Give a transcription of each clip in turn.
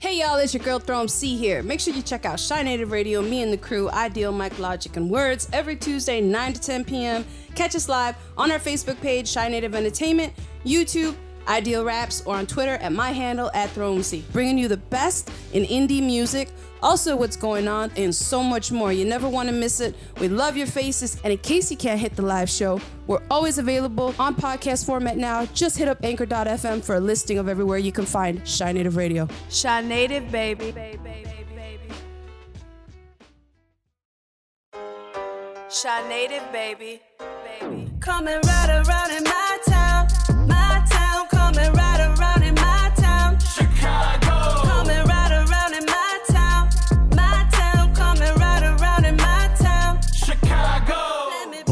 Hey y'all, it's your girl ThrowEmC here. Make sure you check out Chi-Native Radio, me and the crew, Ideal Mike Logic and Words, every Tuesday, 9 to 10 p.m. Catch us live on our Facebook page, Chi-Native Entertainment, YouTube, Ideal Raps, or on Twitter at my handle at ThrowEmC. Bringing you the best in indie music, also what's going on, and so much more. You never want to miss it. We love your faces, and in case you can't hit the live show, we're always available on podcast format now. Just hit up anchor.fm for a listing of everywhere you can find Chi-Native Radio. Chi-Native, baby. baby, baby, baby. Chi-Native, baby. baby. Coming right around in my town, my town, coming right around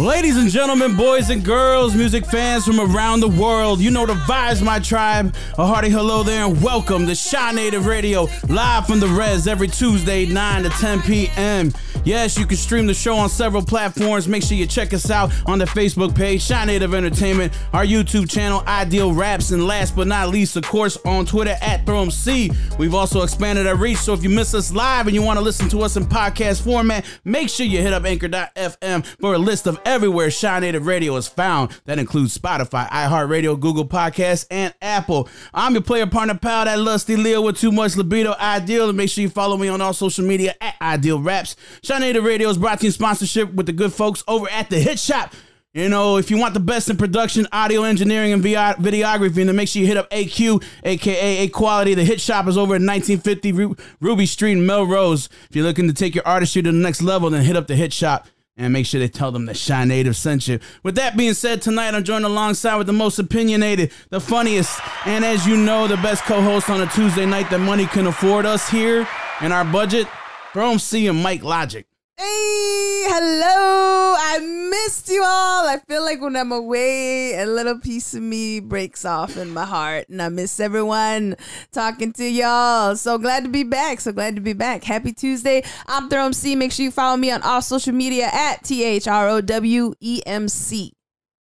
Ladies and gentlemen, boys and girls, music fans from around the world, you know the vibes, my tribe. A hearty hello there and welcome to Chi-Native Radio, live from the Res every Tuesday, 9 to 10 p.m. Yes, you can stream the show on several platforms. Make sure you check us out on the Facebook page, Chi-Native Entertainment, our YouTube channel, Ideal Raps, and last but not least, of course, on Twitter at ThrowEmC. We've also expanded our reach, so if you miss us live and you want to listen to us in podcast format, make sure you hit up anchor.fm for a list of everywhere Chi-Native Radio is found. That includes Spotify, iHeartRadio, Google Podcasts, and Apple. I'm your player partner pal, that lusty Leo with too much libido, Ideal, and make sure you follow me on all social media at Ideal Raps. Chi-Native Radio is brought to you in sponsorship with the good folks over at the Hit Shop. You know, if you want the best in production, audio engineering, and videography, then make sure you hit up AQ, aka A Quality. The hit shop is over at 1950 Ruby Street in Melrose. If you're looking to take your artistry to the next level, then hit up the hit shop and make sure they tell them that Chi-Native sent you. With that being said, tonight I'm joined alongside with the most opinionated, the funniest, and as you know, the best co-host on a Tuesday night that money can afford us here in our budget, ThrowEmC and Mike Logic. Hey, hello. I missed you all. I feel like when I'm away, a little piece of me breaks off in my heart, and I miss everyone talking to y'all. So glad to be back. So glad to be back. Happy Tuesday. I'm ThrowEmC. Make sure you follow me on all social media at T H R O W E M C.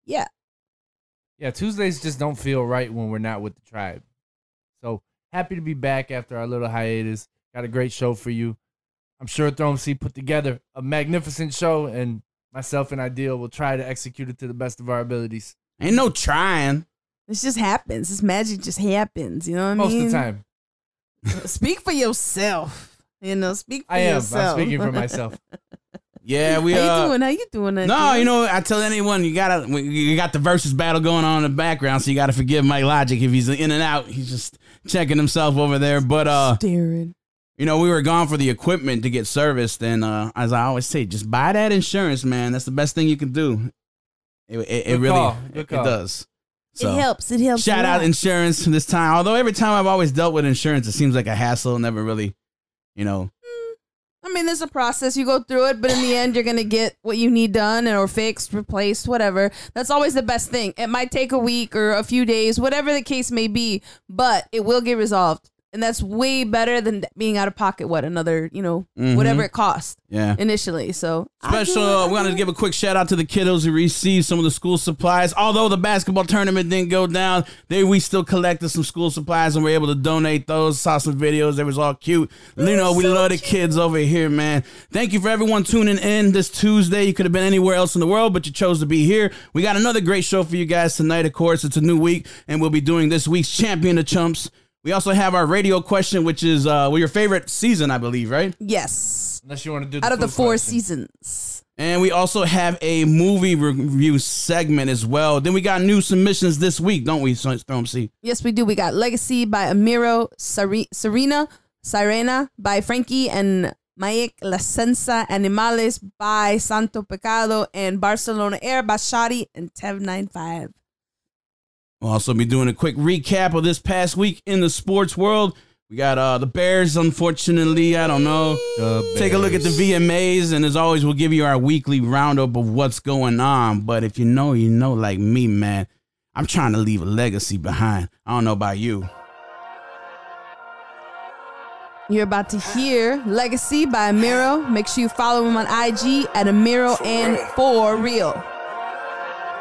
Yeah. Yeah, Tuesdays just don't feel right when we're not with the tribe. So happy to be back after our little hiatus. Got a great show for you. I'm sure ThrowEmC put together a magnificent show, and myself and Ideal will try to execute it to the best of our abilities. Ain't no trying. This just happens. This magic just happens. You know what I Most mean? Most of the time. Speak for yourself. You know, speak for I am. yourself. I'm speaking for myself. Yeah, we are. How uh, you doing? How you doing? No, Auntie? you know, I tell anyone you gotta you got the versus battle going on in the background, so you gotta forgive Mike Logic if he's in and out. He's just checking himself over there. But uh, Darren. You know, we were gone for the equipment to get serviced, and uh, as I always say, just buy that insurance, man. That's the best thing you can do. It, it, it really it, it does. So, it helps. It helps. Shout out insurance this time. Although every time I've always dealt with insurance, it seems like a hassle. Never really, you know. I mean, there's a process. You go through it, but in the end, you're gonna get what you need done or fixed, replaced, whatever. That's always the best thing. It might take a week or a few days, whatever the case may be, but it will get resolved, and that's way better than being out of pocket. What another, you know, Mhm. whatever it cost Yeah. initially. So Special, uh, we want to give a quick shout out to the kiddos who received some of the school supplies. Although the basketball tournament didn't go down, they we still collected some school supplies and were able to donate those. Saw some videos; they was all cute. You know, we love the kids over here, man. Thank you for everyone tuning in this Tuesday. You could have been anywhere else in the world, but you chose to be here. We got another great show for you guys tonight. Of course, it's a new week, and we'll be doing this week's champion of chumps. We also have our radio question, which is uh, well, your favorite season, I believe, right? Yes, Unless you want to do the out of the four question. seasons. And we also have a movie review segment as well. Then we got new submissions this week, don't we, Storm C? Yes, we do. We got Legacy by Amero, Sari- Serena, Sirena by Frankie, and Maick La Sensa Animales by Svnto Pecvdo, and Barcelona Heir by Shottie and Tev95. We'll also be doing a quick recap of this past week in the sports world. We got uh, the Bears, unfortunately. I don't know. Take a look at the VMAs, and as always, we'll give you our weekly roundup of what's going on. But if you know, you know, like me, man, I'm trying to leave a legacy behind. I don't know about you. You're about to hear Legacy by Amero. Make sure you follow him on IG at Amero and For Real.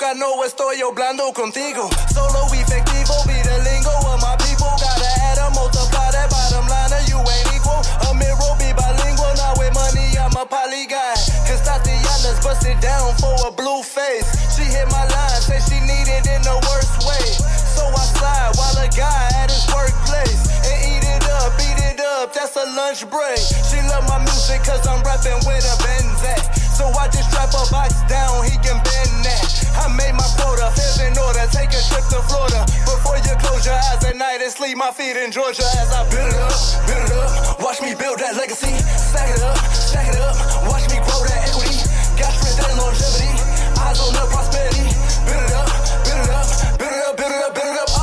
estoy hablando contigo. Solo efectivo, be the lingo of my people. Gotta add or multiply that bottom line, you ain't equal. A mirror be bilingual, now with money, I'm a poly guy. Cause Tatiana's busted down for a blue face. She hit my line, say she needed in the worst way. So I slide while a guy at his workplace. And eat it up, beat it up, that's a lunch break. She love my music cause I'm rapping with a Benzak. So I just strap a box down, he can bend that. I made my quota, fares in order, take a trip to Florida. Before you close your eyes at night and sleep, my feet in Georgia as I build it up, build it up. Watch me build that legacy, stack it up, stack it up. Watch me grow that equity, got strength and longevity. Eyes on the prosperity, build it up, build it up, build it up, build it up, build it up,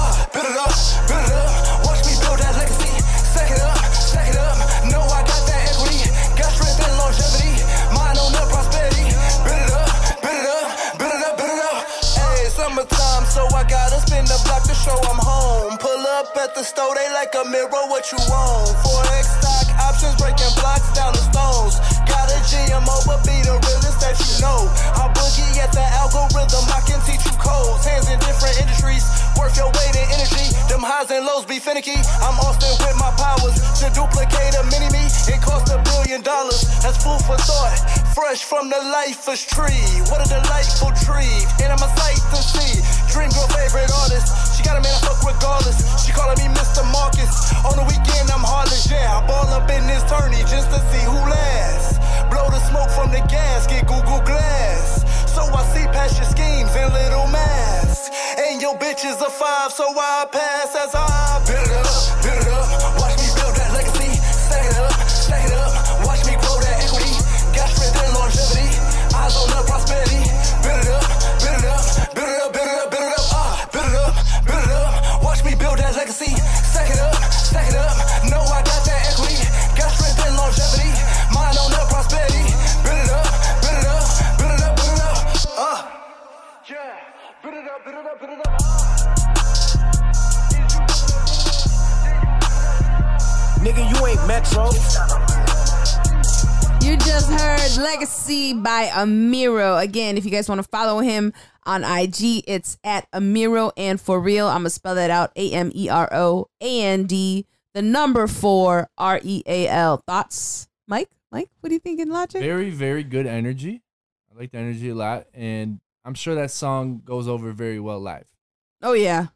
so I gotta spin the block to show I'm home. Pull up at the store, they like a mirror, what you want? Forex stock options, breaking blocks down the stones. Got a GMO, but be the realest that you know. I boogie at the algorithm, I can teach you codes. Hands in different industries, worth your weight in energy. Them highs and lows be finicky. I'm Austin with my powers to duplicate a mini me. It cost a billion dollars. That's food for thought. Fresh from the lifeless tree. What a delightful tree. And I'm a sight to see. Dream girl favorite artist. She got a man I fuck regardless. She calling me Mr. Marcus. On the weekend I'm heartless. Yeah, I ball up in this tourney just to see who lasts. Blow the smoke from the gas, get Google Glass. So I see past your schemes and little masks. And your bitch is a five, so I pass as I build it up, build it up. Watch me build that legacy. Stack it up, stack it up. Watch me grow that equity. Got strength and longevity. Eyes on the prosperity. Build it up, build it up, build it up, build it up, build it up. Ah, build it up, build it up. Watch me build that legacy. Stack it up, stack it up. Up, build it up, build it up. Nigga, you ain't Metro. You just heard Legacy by Amero. Again, if you guys want to follow him on IG, it's at Amero and for real. I'm gonna spell that out. A M E R O A N D the number four R E A L. Thoughts? Mike? Mike, what do you think in Logic? Very, very good energy. I like the energy a lot, and I'm sure that song goes over very well live. Oh yeah.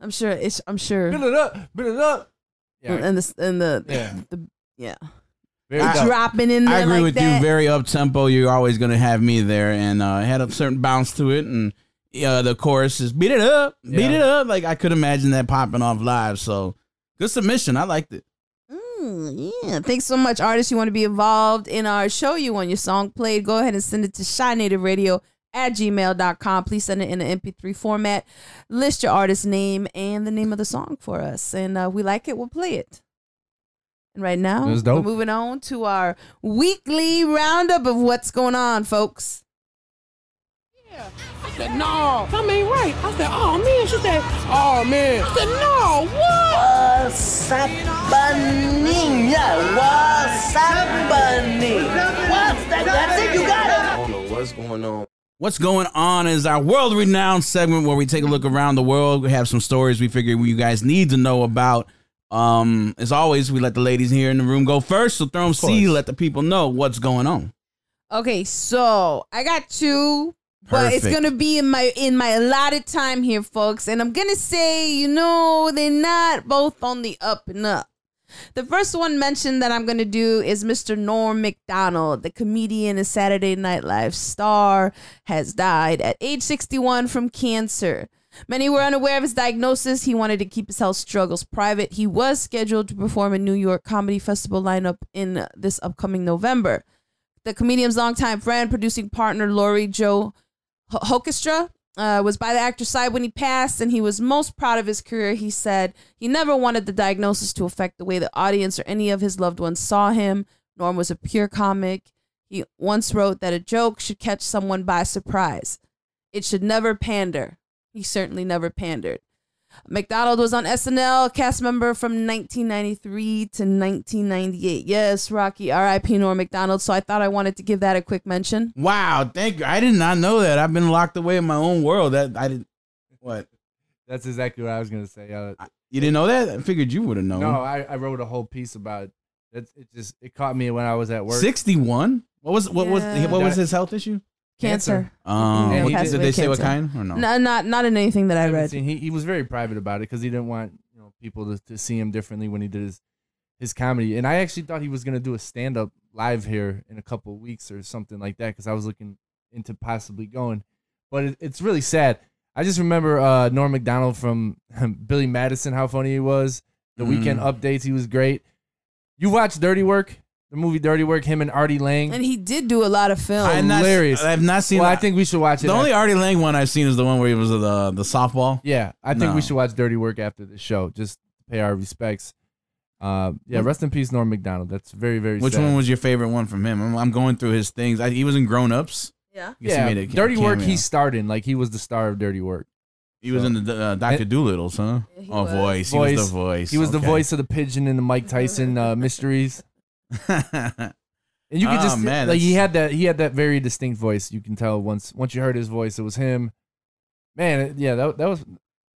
I'm sure it's I'm sure. Build it up, build it up. Yeah, and the and the Yeah. the yeah. very I- dropping in there I agree like with that. you. Very up tempo. You're always gonna have me there, and uh, had a certain bounce to it, and uh, the chorus is beat it up, beat Yeah. it up. Like I could imagine that popping off live. So good submission. I liked it. Mm, yeah. Thanks so much, artists. You want to be involved in our show? You want your song played? Go ahead and send it to Chi-Native Radio at gmail.com. Please send it in an MP3 format. List your artist name and the name of the song for us. And uh, we like it, we'll play it. And right now, we're moving on to our weekly roundup of what's going on, folks. Yeah. I said, no, something ain't right. I said, oh man. She said, oh man. I said, no, what? What's happening? Yeah, what's happening? What's that? That's it, you got it. I don't know what's going on. What's going on is our world renowned segment where we take a look around the world. We have some stories we figure you guys need to know about. Um, as always, we let the ladies here in the room go first. So throw them C, let the people know what's going on. Okay, so I got two, but it's gonna be in my in my allotted time here, folks. And I'm gonna say, you know, they're not both on the up and up. The first one mentioned that I'm gonna do is Mr. Norm Macdonald, the comedian and Saturday Night Live star, has died at age 61 from cancer. Many were unaware of his diagnosis. He wanted to keep his health struggles private. He was scheduled to perform a New York Comedy Festival lineup in this upcoming November the comedian's longtime friend, producing partner Lori Jo Ho- Hoekstra, uh, was by the actor's side when he passed, and he was most proud of his career. He said he never wanted the diagnosis to affect the way the audience or any of his loved ones saw him. Norm was a pure comic. He once wrote that a joke should catch someone by surprise. It should never pander. He certainly never pandered. Macdonald was on SNL, cast member from 1993 to 1998. Yes, Rocky, R.I.P. Norm Macdonald. So I thought I wanted to give that a quick mention. Wow, thank you. I did not know that. I've been locked away in my own world. That I didn't. What? That's exactly what I was gonna say. Uh, You didn't know that? I figured you would have known. no, I, I wrote a whole piece about it. It's, it just it caught me when I was at work. Sixty-one. What was what was what was his health issue? Cancer. Um, Yeah, what- he passed did away they of say what cancer. kind or no? No, not not in anything that I haven't read. seen- he he was very private about it because he didn't want you know people to, to see him differently when he did his his comedy. And I actually thought he was gonna do a stand up live here in a couple of weeks or something like that because I was looking into possibly going. But it, it's really sad. I just remember uh, Norm Macdonald from Billy Madison, how funny he was. The weekend Mm. updates, he was great. You watch Dirty Work, the movie Dirty Work, him and Artie Lange. And he did do a lot of film. I'm not, hilarious. I've not seen. well, I that. think we should watch it. the after- only Artie Lange one I've seen is the one where he was the the softball. Yeah, I think No. we should watch Dirty Work after the show. Just to pay our respects. Uh, yeah, rest in peace, Norm Macdonald. That's very, very. Which sad. one was your favorite one from him? I'm, I'm going through his things. I, he was in Grown Ups. yeah. I guess Yeah, he made a Dirty Work. cameo. He starred in like he was the star of Dirty Work. He was in the uh, Doctor Dolittle's, huh? He oh, was. voice. He was the voice. He was the Okay. voice of the pigeon in the Mike Tyson uh, mysteries, and you could Oh, just man, like he had that he had that very distinct voice. You can tell once once you heard his voice, it was him. Man, yeah, that that was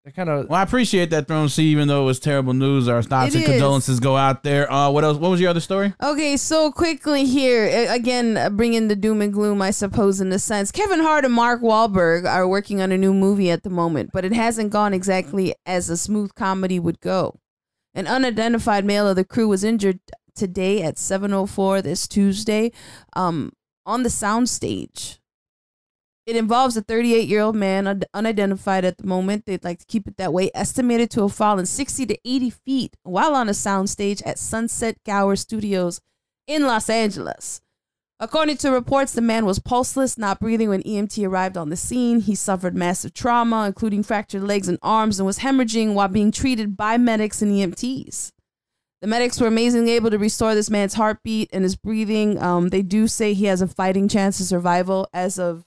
that kind of well, I appreciate that ThrowEmC, even though it was terrible news. Our thoughts and is. condolences go out there. Uh, what else? What was your other story? Okay, so quickly here, again, uh, bringing the doom and gloom, I suppose, in a sense. Kevin Hart and Mark Wahlberg are working on a new movie at the moment, but it hasn't gone exactly as a smooth comedy would go. An unidentified male of the crew was injured today at 7:04 this Tuesday, um, on the soundstage. It involves a 38 year old man, un- unidentified at the moment. They'd like to keep it that way. Estimated to have fallen 60 to 80 feet while on a soundstage at Sunset Gower Studios in Los Angeles. According to reports, the man was pulseless, not breathing when EMT arrived on the scene. He suffered massive trauma, including fractured legs and arms, and was hemorrhaging while being treated by medics and EMTs. The medics were amazingly able to restore this man's heartbeat and his breathing. Um, they do say he has a fighting chance of survival as of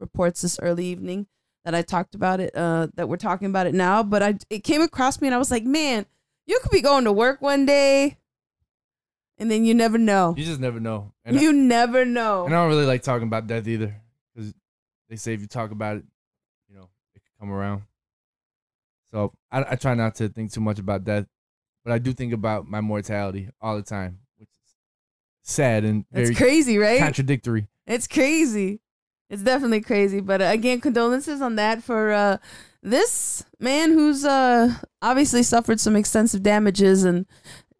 reports this early evening that I talked about it, uh, that we're talking about it now. But I, it came across me and I was like, man, you could be going to work one day and then you never know. you just never know. And, You never know. I, and I don't really like talking about death either because they say if you talk about it, you know, it can come around. So I, I try not to think too much about death, but I do think about my mortality all the time, which is sad and very It's crazy, right? contradictory. It's crazy. It's definitely crazy. But uh, again, condolences on that for uh, this man who's uh, obviously suffered some extensive damages. And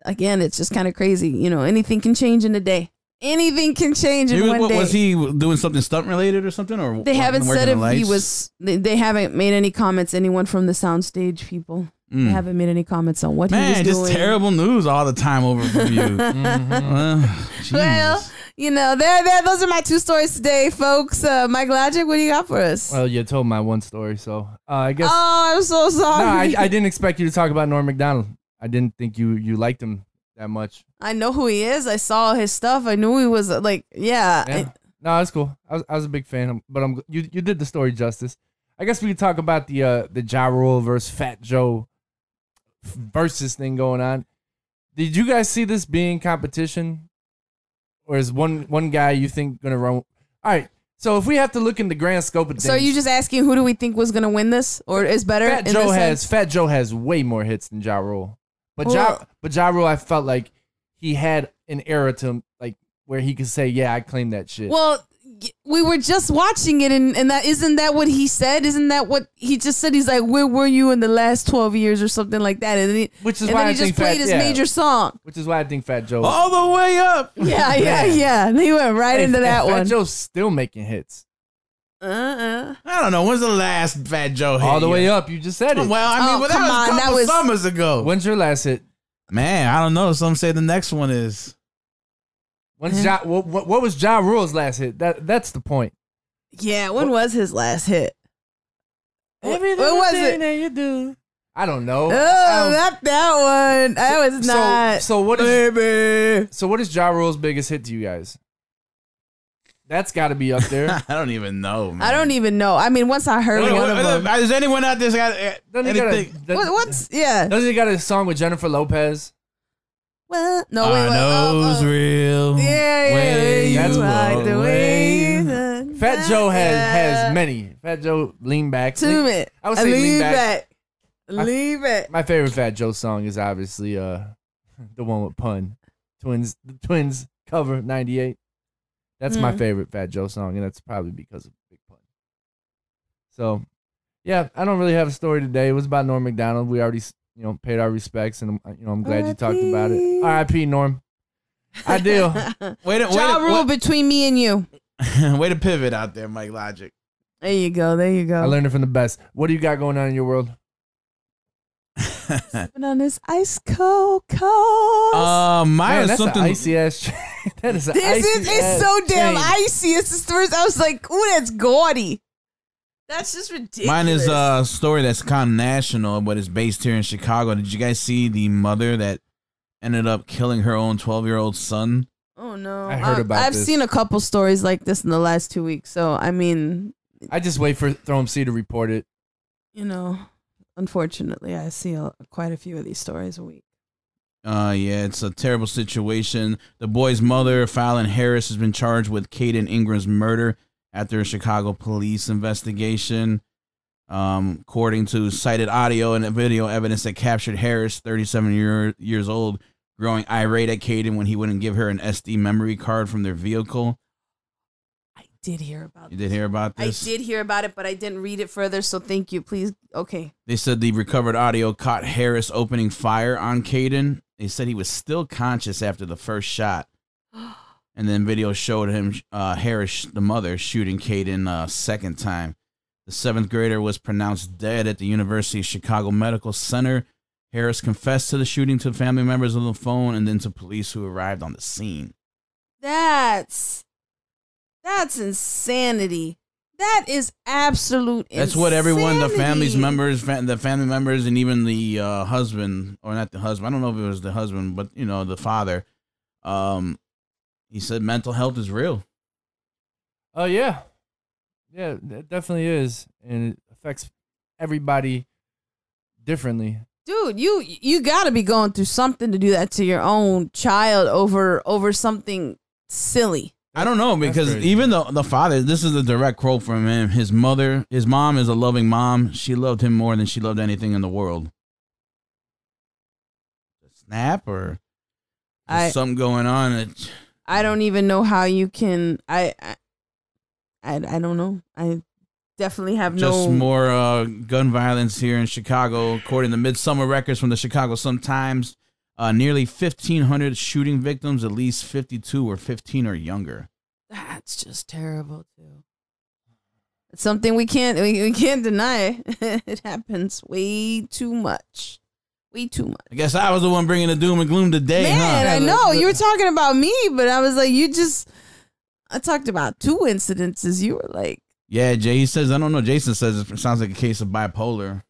again, it's just kind of crazy. You know, anything can change in a day. Anything can change in He was, one what, day. was he doing something stunt related or something? Or they haven't said the if he was. They, they haven't made any comments. Anyone from the soundstage people. Mm. They haven't made any comments on what he was Man, doing. just terrible news all the time over from you. Mhm. Uh. Well, you know, there, there. Those are my two stories today, folks. Uh, Mike Logic, what do you got for us? Well, you told my one story, so uh, I guess. oh, I'm so no, sorry. I, I didn't expect you to talk about Norm Macdonald. I didn't think you you liked him that much. I know who he is. I saw his stuff. I knew he was uh, like, yeah. Yeah. No, that's cool. I was, I was a big fan, but I'm you you did the story justice. I guess we could talk about the uh the Ja Rule versus Fat Joe versus thing going on. Did you guys see this being competition, or is one one guy you think gonna run? All right. So if we have to look in the grand scope of things, So are you just asking who do we think was gonna win this or is better? Fat Joe has sense? Fat Joe has way more hits than Ja Rule, but Ja but Ja Rule I felt like he had an era to like where he could say, "Yeah, I claim that shit." Well, we were just watching it, and, and that isn't that what he said? Isn't that what he just said? He's like, "Where were you in the last twelve years?" or something like that, and he, Which is and why then I he just played Fat- his yeah. major song. which is why I think Fat Joe. all the way up. Yeah, yeah, yeah. And he went right Hey, into and that Fat one. Joe's still making hits Uh-uh. I don't know. When's the last Fat Joe hit? all the way up. You just said it. Well, I mean, Oh, well, that was a on, couple that was- summers ago. When's your last hit? Man, I don't know. Some say the next one is. When's ja, what, what, what was Ja Rule's last hit? That that's the point. Yeah, when was his last hit? What, Every what was thing it? that you do. I don't know. Oh, Um, not that one. That was not. so what is baby. so what is Ja Rule's biggest hit to you guys? That's got to be up there. I don't even know. Man. I don't even know. I mean, once I heard What- one of what- them. Is anyone out there got uh, Doesn't got a, anything? does, What, what's yeah? doesn't he got a song with Jennifer Lopez? What? No, wait, I wait. knows oh, oh. real. Yeah, yeah, way yeah. That's like what the way Fat Joe has has many. Fat Joe lean back. Two Lean- minutes. I would say lean back. Leave it. My favorite Fat Joe song is obviously uh the one with pun. Twins the Twins cover 98. That's my Hmm. favorite Fat Joe song and that's probably because of Big Pun. So, yeah, I don't really have a story today. It was about Norm Macdonald. We already, you know, paid our respects and I'm, you know, I'm glad you talked about it. R.I.P. Norm. I do. Wait a Ja wait rule a, between me and you. wait, way to pivot out there, Mike Logic. There you go. There you go. I go. learned it from the best. What do you got going on in your world? Sipping on this ice cold cold. uh, mine Man, is that's something. an icy ass. that is an this icy is it's so damn chain. icy. It's just first. I was like, ooh, that's gaudy. That's just ridiculous. Mine is a story that's kind of national, but it's based here in Chicago. Did you guys see the mother that ended up killing her own 12 year old son? Oh no! I heard Uh, about I've this. seen a couple stories like this in the last two weeks. So I mean, I just wait for ThrowEmC to report it. you know, unfortunately, I see a, quite a few of these stories a week. Uh, yeah, it's a terrible situation. The boy's mother, Fallon Harris, has been charged with Caden Ingram's murder after a Chicago police investigation. Um, according to cited audio and video evidence that captured Harris, 37 year, years old, growing irate at Caden when he wouldn't give her an SD memory card from their vehicle. I did hear about. You did hear about this. I did hear about it, but I didn't read it further. So thank you. Please, okay. They said the recovered audio caught Harris opening fire on Caden. They said he was still conscious after the first shot. And then video showed him, uh, Harris, the mother, shooting Caden a second time. The seventh grader was pronounced dead at the University of Chicago Medical Center. Harris confessed to the shooting to family members on the phone and then to police who arrived on the scene. That's that's insanity. That is absolute. That's what everyone, the family's members, fa- the family members, and even the uh, husband, or not the husband. I don't know if it was the husband, but you know the father. Um, he said mental health is real. Oh yeah, yeah, it definitely is, and it affects everybody differently. dude you you got to be going through something to do that to your own child over over something silly I don't know because even the the father, this is a direct quote from him. His mother, his mom is a loving mom. She loved him more than she loved anything in the world. Snap or I- something going on. It, i don't even know how you can i i i, I don't know i definitely have just no more uh, gun violence here in Chicago. According to Midsummer Records from the Chicago Sun Times, uh, nearly 1,500 shooting victims, at least 52 or 15 or younger. that's just terrible too it's something we can't we, we can't deny it happens way too much way too much I guess I was the one bringing the doom and gloom today, Man, huh? I know you were talking about me, but I was like, you just. I talked about two incidences. You were like, Yeah, Jay he says, I don't know. Jason says it sounds like a case of bipolar.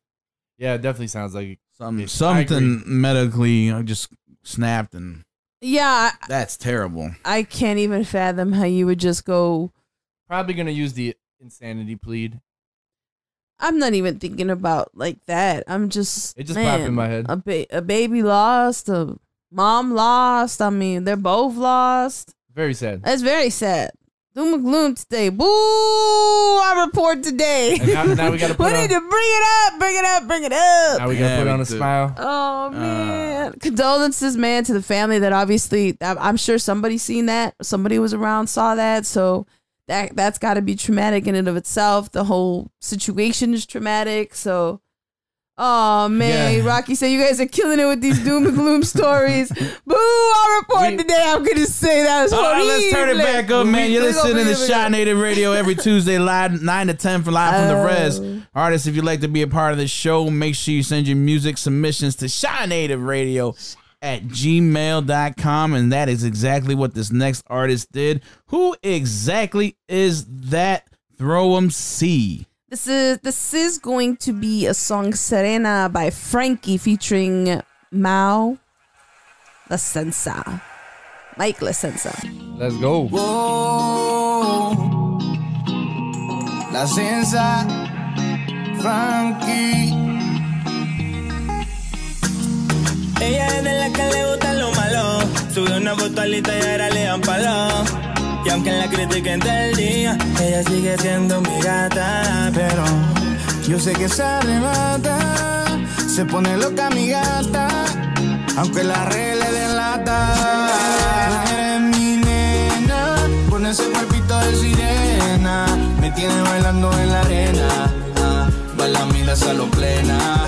Yeah, it definitely sounds like Some, something medically just snapped, and yeah, that's terrible. I can't even fathom how you would just go. probably gonna use the insanity plead. I'm not even thinking about like that. I'm just. It just man, popped in my head. A, ba- a baby lost. A mom lost. I mean, they're both lost. Very sad. That's very sad. Doom and gloom today. Boo! I report today. And now- now we gotta put we on- need to bring it up. Bring it up. Bring it up. Now we gotta Yeah, put we on a do. smile. Oh Uh, man! Condolences, man, to the family that obviously I'm I'm sure somebody seen that, somebody was around, saw that, so that that's got to be traumatic in and of itself. The whole situation is traumatic. So, oh man, Yeah. Rocky said you guys are killing it with these doom and gloom stories. Boo! I'll report We- today. I'm gonna say that was All right, let's turn it back up, man. You're listening to Shot. Native Radio every Tuesday, live 9 to 10 for Live from the Res. Oh. Artists, if you'd like to be a part of the show, make sure you send your music submissions to Chi-Native Radio at gmail.com. And that is exactly what this next artist did. Who exactly is that? Throw Throw 'em C. This is this is going to be a song Sirena by Frankie featuring Maick La Sensa. Maick La Sensa. Let's go. Whoa, la sensa, Frankie. Ella es de la que le gusta lo malo. Sube una foto y ahora le dan palo. Y aunque la critiquen del día, ella sigue siendo mi gata. Pero yo sé que se arrebata, se pone loca mi gata, aunque la regla le delata. Eres mi nena, con ese cuerpito de sirena, me tiene bailando en la arena, ah, baila mi plena.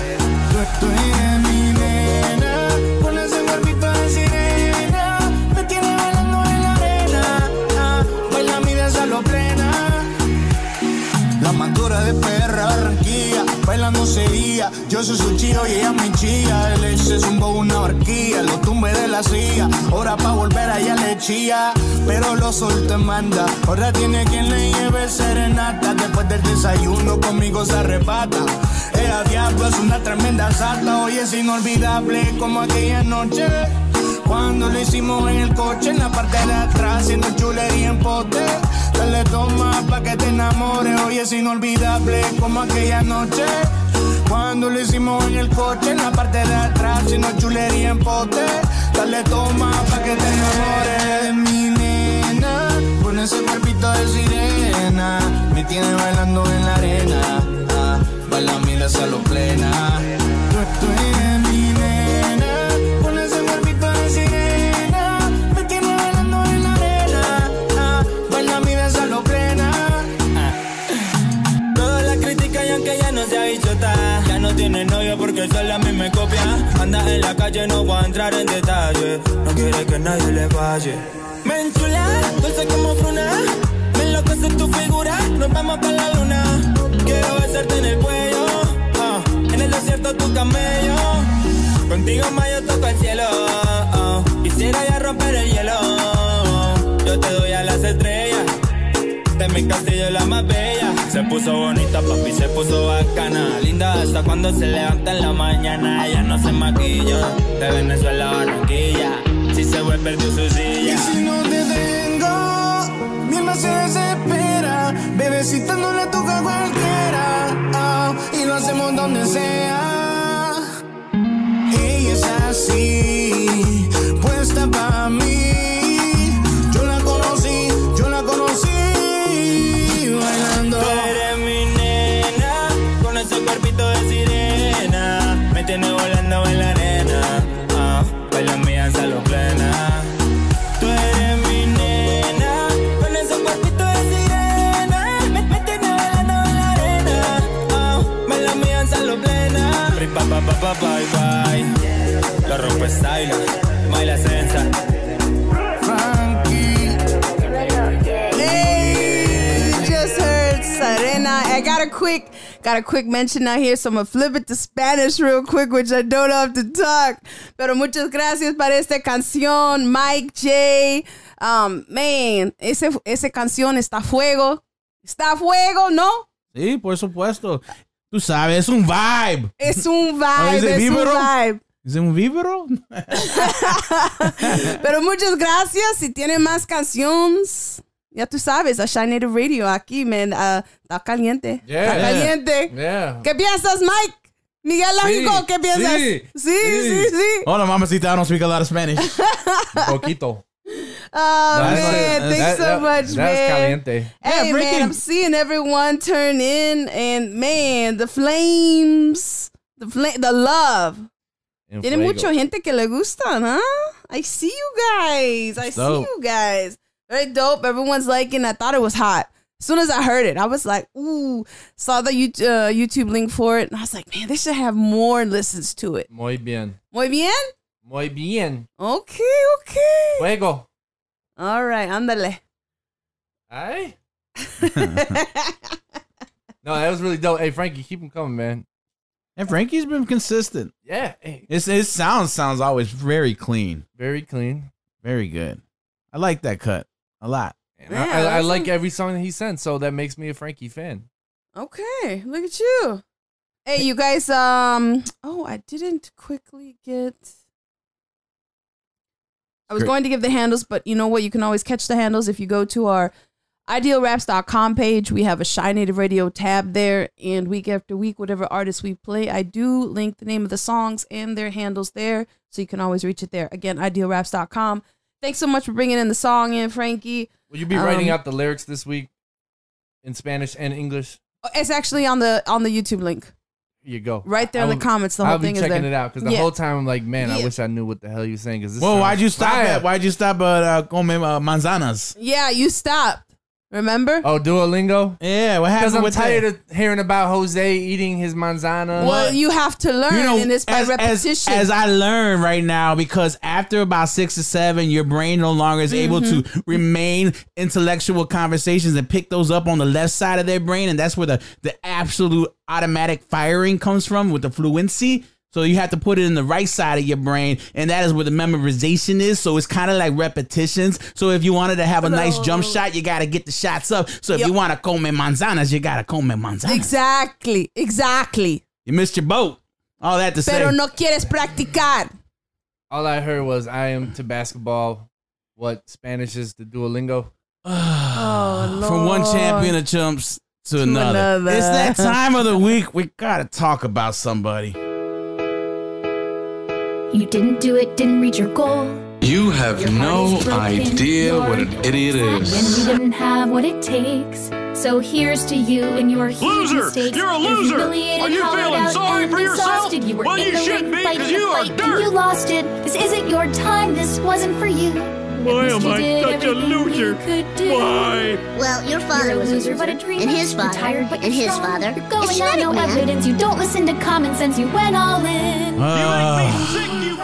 Tú, tú eres mi nena, De perra, Barranquilla, bailando sería. Yo soy su chío y ella mi chía. El ex es un bobo, una barquilla, lo tumbe de la silla. Ahora pa' volver allá le chía, pero lo soltó en manda. Ahora tiene quien le lleve serenata. Después del desayuno conmigo se arrebata. Ella diablo es una tremenda sata. Hoy es inolvidable como aquella noche. Cuando lo hicimos en el coche, en la parte de atrás, haciendo chulería en pote. Dale toma pa' que te enamores, hoy es inolvidable como aquella noche. Cuando lo hicimos en el coche, en la parte de atrás, haciendo chulería en pote. Dale toma pa' que te enamores. Mi nena, con ese cuerpito de sirena, me tiene bailando en la arena. Ah, baila mi la salón plena. Tú, tú mi Ya no tiene novio porque solo a mí me copia. Anda en la calle, no voy a entrar en detalle. No quiere que nadie le falle. Me enchula, dulce como fruna. Me enloquece tu figura, nos vamos para la luna. Quiero besarte en el cuello. Ah, En el desierto tu camello. Contigo más yo toco el cielo. Ah, Quisiera ya romper el hielo. Yo te doy a las estrellas de mi castillo la más bella. Se puso bonita, papi, se puso bacana. Linda hasta cuando se levanta en la mañana. Ella no se maquilla. De Venezuela a Barranquilla. Si se vuelve, perdió su Y silla. si no te tengo, mi alma se desespera. Bebecita no le toca a cualquiera. ah, y lo hacemos donde sea. Ella es así, puesta para Baila. Hey, just heard Serena. I got a quick, got a quick mention out here, so I'm gonna flip it to Spanish real quick, which I don't have to talk. Pero muchas gracias para esta canción, Mike J. Um, man, ese, ese canción está a fuego, está a fuego, ¿no? Sí, por supuesto. Tú sabes, es un vibe. Es un ¿es vibe, de es un vibe. ¿Es un vívero? Pero muchas gracias. Si tienen más canciones, ya tú sabes, a Shine Native Radio aquí, man. ah, está caliente. Yeah. Está Yeah. caliente. Yeah. ¿Qué piensas, Mike? Miguel Lógico, ¿qué piensas? sí, sí, sí. sí. sí. Hola, mamacita. I don't speak a lot of Spanish. Poquito. Oh, That's- man. Thanks that- so that- much, That's man. caliente. Hey, Yeah, man. I'm seeing everyone turn in, and man, the flames, the flame, the love. En Tiene mucha gente que le gustan, huh? I see you guys. I see you guys. Very dope. Everyone's liking. I thought it was hot. As soon as I heard it, I was like, ooh. Saw the YouTube, uh, YouTube link for it, and I was like, man, they should have more listens to it. Muy bien. Muy bien. Muy bien. Okay, okay. Fuego. All right, ándale. Ay. No, that was really dope. Hey, Frankie, keep them coming, man. And Frankie's been consistent. Yeah. Hey, His, his sound sounds always very clean. very clean. Very good. I like that cut a lot. And Yeah, I, I, I like every song that he sent, so that makes me a Frankie fan. Okay, look at you. Hey, you guys. Um. Oh, I didn't quickly get. I was Great. going to give the handles, but you know what? You can always catch the handles if you go to our idealraps.com page. We have a Chi-Native Radio tab there, and week after week, whatever artists we play, I do link the name of the songs and their handles there, so you can always reach it there. Again, idealraps.com. Thanks so much for bringing in the song in, Frankie. Will you be writing Um, out the lyrics this week in Spanish and English? It's actually on the on the YouTube link you go. right there I in the comments. The whole I'll be thing is checking there. it out because the Yeah. whole time I'm like, man, I wish I knew what the hell you're saying. Because Well, why'd you stop at? Why'd you stop at uh, come uh, manzanas? Yeah, you stopped. Remember? Oh, Duolingo. Yeah, what Because happened I'm with tired that? of hearing about Jose eating his manzana. well, you have to learn, You know, and it's by as, as, repetition. as I learn right now, because after about six or seven, your brain no longer is able to Mm-hmm. remain intellectual conversations and pick those up on the left side of their brain, and that's where the the absolute automatic firing comes from with the fluency. So you have to put it in the right side of your brain, and that is where the memorization is. So it's kind of like repetitions. So if you wanted to have a nice jump shot, you got to get the shots up. So if Yep. you want to come in manzanas, you got to come in manzanas. exactly, exactly. You missed your boat. All that to say. Pero no quieres practicar. All I heard was I am to basketball what Spanish is to Duolingo. Oh, From one champion of chumps to another. another. It's that time of the week. We gotta talk about somebody. You didn't do it, didn't reach your goal. You have no idea you're what an idiot And is. you didn't have what it takes. So here's to you and your huge Loser! mistakes. You're a You're loser! humiliated, Are you hollowed feeling sorry and for yourself? exhausted. You were Well, in you the should ring be, fighting 'cause the you are fight, dirt. You lost it. This isn't your time. This wasn't for you. Why am I such a loser? Why? Well, your father a was a loser, loser, but a dreamer. and his father, tired, but and his father. You're going It's on no man. evidence. You don't listen to common sense. You went all in. Uh, Sick, you.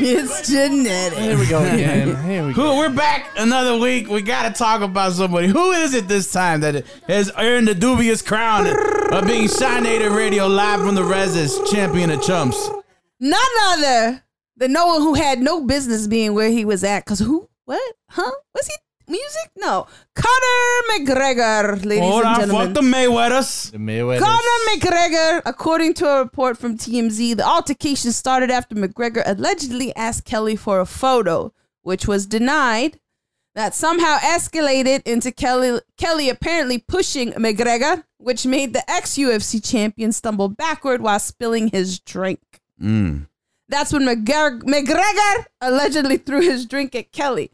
It's genetic. Here we go again. Here we go. we're back another week. We gotta talk about somebody. Who is it this time that has earned the dubious crown of being Chi-Native Radio live from the Reses champion of chumps? None other than no one who had no business being where he was at. Cause who? What? Huh? Was he music? No. Conor McGregor, ladies Hold and on, gentlemen. fuck the Mayweathers. The Mayweather. Conor McGregor, according to a report from TMZ, the altercation started after McGregor allegedly asked Kelly for a photo, which was denied. That somehow escalated into Kelly Kelly apparently pushing McGregor, which made the ex UFC champion stumble backward while spilling his drink. Mm. That's when McGregor, McGregor allegedly threw his drink at Kelly.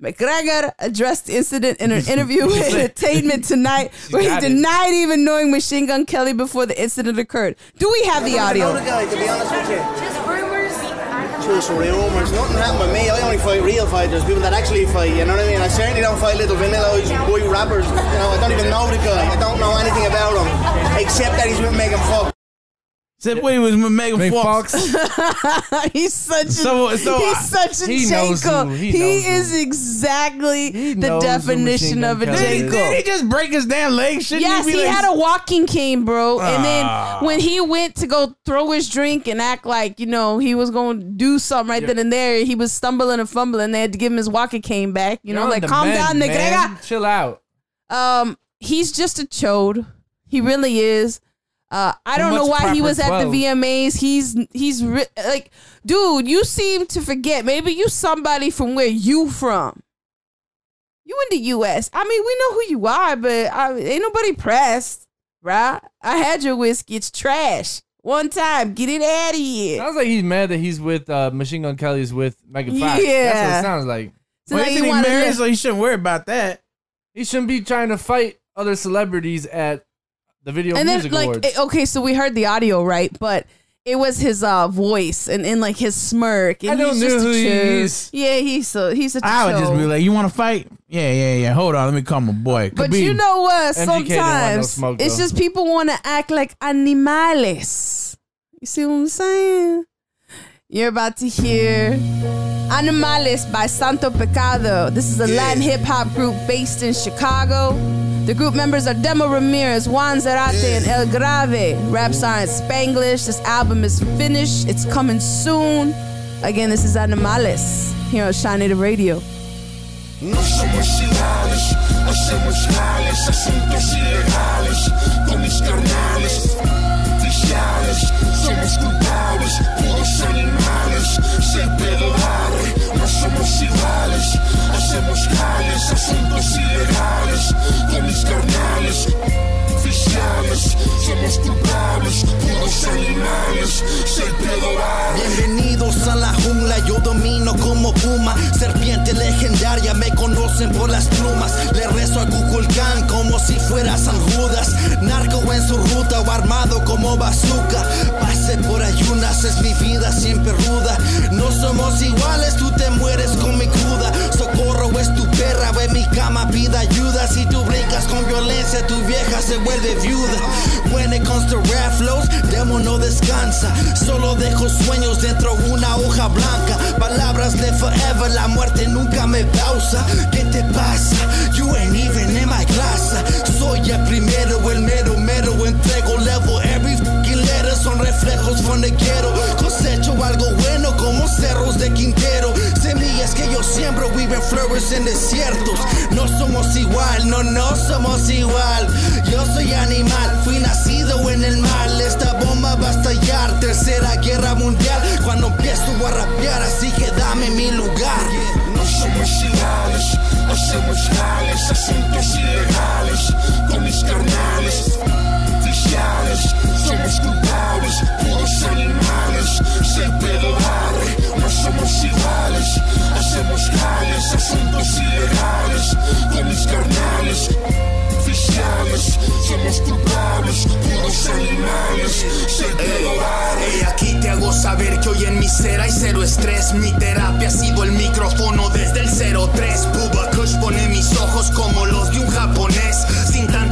McGregor addressed the incident in an interview with Entertainment Tonight, where he got it. denied even knowing Machine Gun Kelly before the incident occurred. Do we have the audio? guy, to be honest with you. Just rumors. Just rumours. Nothing happened with me. I only fight real fighters, people that actually fight. You know what I mean? I certainly don't fight little vanilla boy rappers. You know, I don't even know the guy. I don't know anything about him except that he's with Megan Fox. Except when he was with Megan Big Fox. Fox. he's such a So- so he's I- such a He knows Janko. who- He, he knows who. is exactly He the definition of a Gun Did he, did he just break his damn leg? Shouldn't Yes, he, be he like, had a walking cane, bro. And Ah. then when he went to go throw his drink and act like, you know, he was going to do something right then and there, he was stumbling and fumbling. They had to give him his walking cane back. You know, You're on like, calm mend, down, man. McGregor. Chill out. Um, he's just a chode. He really is. Uh, I don't know why he proper was at the VMAs. He's he's ri- like, dude, you seem to forget. Maybe you somebody from where you from. You in the U.S. I mean, we know who you are, but I, ain't nobody pressed, right? I had your whiskey. It's trash. One time, get it out of here. Sounds like he's mad that he's with uh, Machine Gun Kelly's with Megan Fox. Yeah, That's what it sounds like. So Well, now he married, so he shouldn't worry about that. He shouldn't be trying to fight other celebrities at the Video and then Music like Awards. eh, okay so we heard the audio right but it was his uh voice and, and like his smirk and I don't know just who a he is. yeah he's so he's a I would just be like, "You want to fight? Yeah, yeah, yeah. Hold on, let me call my boy." but you know what no sometimes smoke, it's just people want to act like animales you see what i'm saying you're about to hear Animales by Svnto Pecvdo. This is a Latin hip hop group based in Chicago. The group members are Demo Ramirez, Juan Zarate, and El Grave. Rap Science Spanglish. This album is finished. It's coming soon. Again, this is Animales here on Chi-Native Radio. No somos iguales, asuntos ilegales, con mis carnales, somos culpables, puros animales, sin perdonare, no somos iguales, hacemos cales, asuntos ilegales, con mis carnales. Bienvenidos a la jungla, yo domino como puma, serpiente legendaria, me conocen por las plumas. Le rezo a Cuculcán como si fuera San Judas, narco en su ruta o armado como bazooka. Pase por ayunas, es mi vida siempre ruda. No somos iguales, tú te mueres con mi cruda. Socorro es tu perra, ve mi cama, pida ayuda. Si tú brincas con violencia, tu vieja se vuelve viuda. When it comes to rap flows, Demo no descansa. Solo dejo sueños dentro una hoja blanca. Palabras de forever, la muerte nunca me pausa. ¿Qué te pasa? You ain't even in my class. Soy el primero, el mero mero. Entrego level. Son reflejos donde quiero. Cosecho algo bueno como cerros de Quintero. Semillas que yo siembro, viven flores en desiertos. No somos igual, no, no somos igual. Yo soy animal, fui nacido en el mal. Esta bomba va a estallar. Tercera guerra mundial. Cuando empiezo a rapear, así que dame mi lugar. No somos iguales, hacemos jales, asuntos ilegales con mis carnales. Oficiales, somos culpables, puros animales, se pedo barre. No somos iguales, hacemos jales, asuntos ilegales con mis carnales. Oficiales, somos culpables, puros animales, se pedo barre. Ey, aquí te hago saber que hoy en mi ser hay cero estrés. Mi terapia ha sido el micrófono desde el 03. Bubba Kush pone mis ojos como los de un japonés. Sin tanta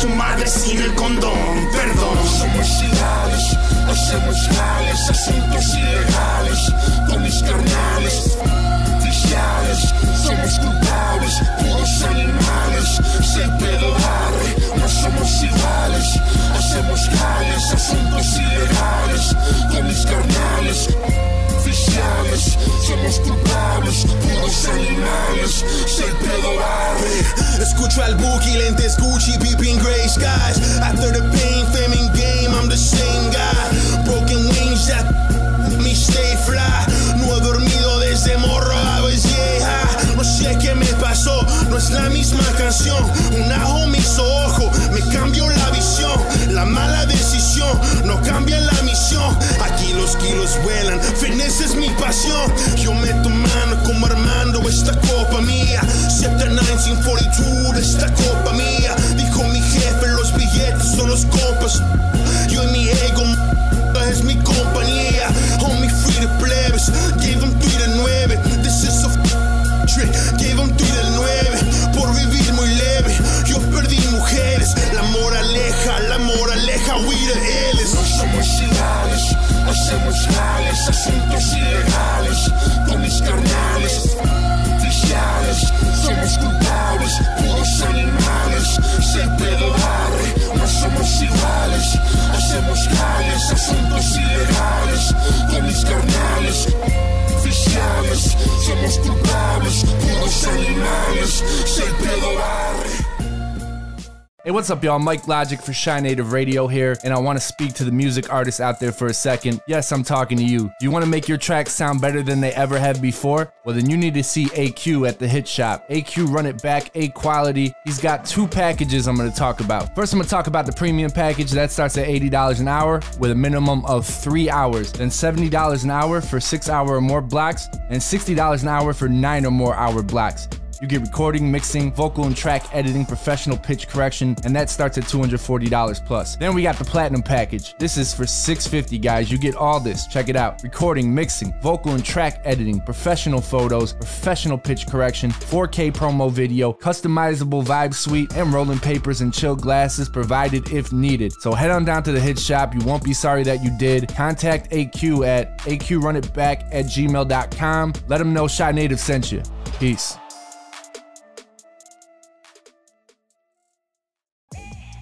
su madre sin el condón, perdón. somos iguales, hacemos jales, asuntos ilegales con mis carnales. Oficiales, somos culpables, puros animales, se pedo. No somos iguales, hacemos jales, asuntos ilegales con mis carnales. Somos culpables, puros animales, se pedo barre. Escucho al Boogie, lentes Gucci, peeping gray skies. After the pain, fame and game, I'm the same guy. Broken wings, that me stay fly. No he dormido desde morro a vieja. No sé qué me pasó, no es la misma canción. Un ajo me hizo ojo, me cambió la visión. La mala decisión no cambia la misión. Los kilos vuelan, es mi pasión. Yo meto mano como Armando, esta copa mía. 1942 de esta copa mía. Dijo mi jefe, los billetes son los copas. Yo y mi ego es mi compañía. Homie, free the plebes. Gave him 3 de 9. Hacemos jales, asuntos ilegales con mis carnales. Oficiales, somos culpables, puros animales, Hey, what's up, y'all? Mic Logik for Chi-Native Radio here, and I want to speak to the music artists out there for a second. Yes, I'm talking to you. Do you want to make your tracks sound better than they ever have before? Well, then you need to see AQ at the Hit Shop. AQ Run It Back, A Quality. He's got two packages I'm going to talk about. First, I'm going to talk about the premium package that starts at $80 an hour with a minimum of three hours, then $70 an hour for six hour or more blocks, and $60 an hour for nine or more hour blocks. You get recording, mixing, vocal and track editing, professional pitch correction, and that starts at $240 plus. Then we got the platinum package. This is for 650, guys. You get all this. Check it out. Recording, mixing, vocal and track editing, professional photos, professional pitch correction, 4K promo video, customizable vibe suite, and rolling papers and chill glasses provided if needed. So head on down to the hit shop. You won't be sorry that you did. Contact AQ at aqrunitback at gmail.com. Let them know Chi-Native sent you. Peace.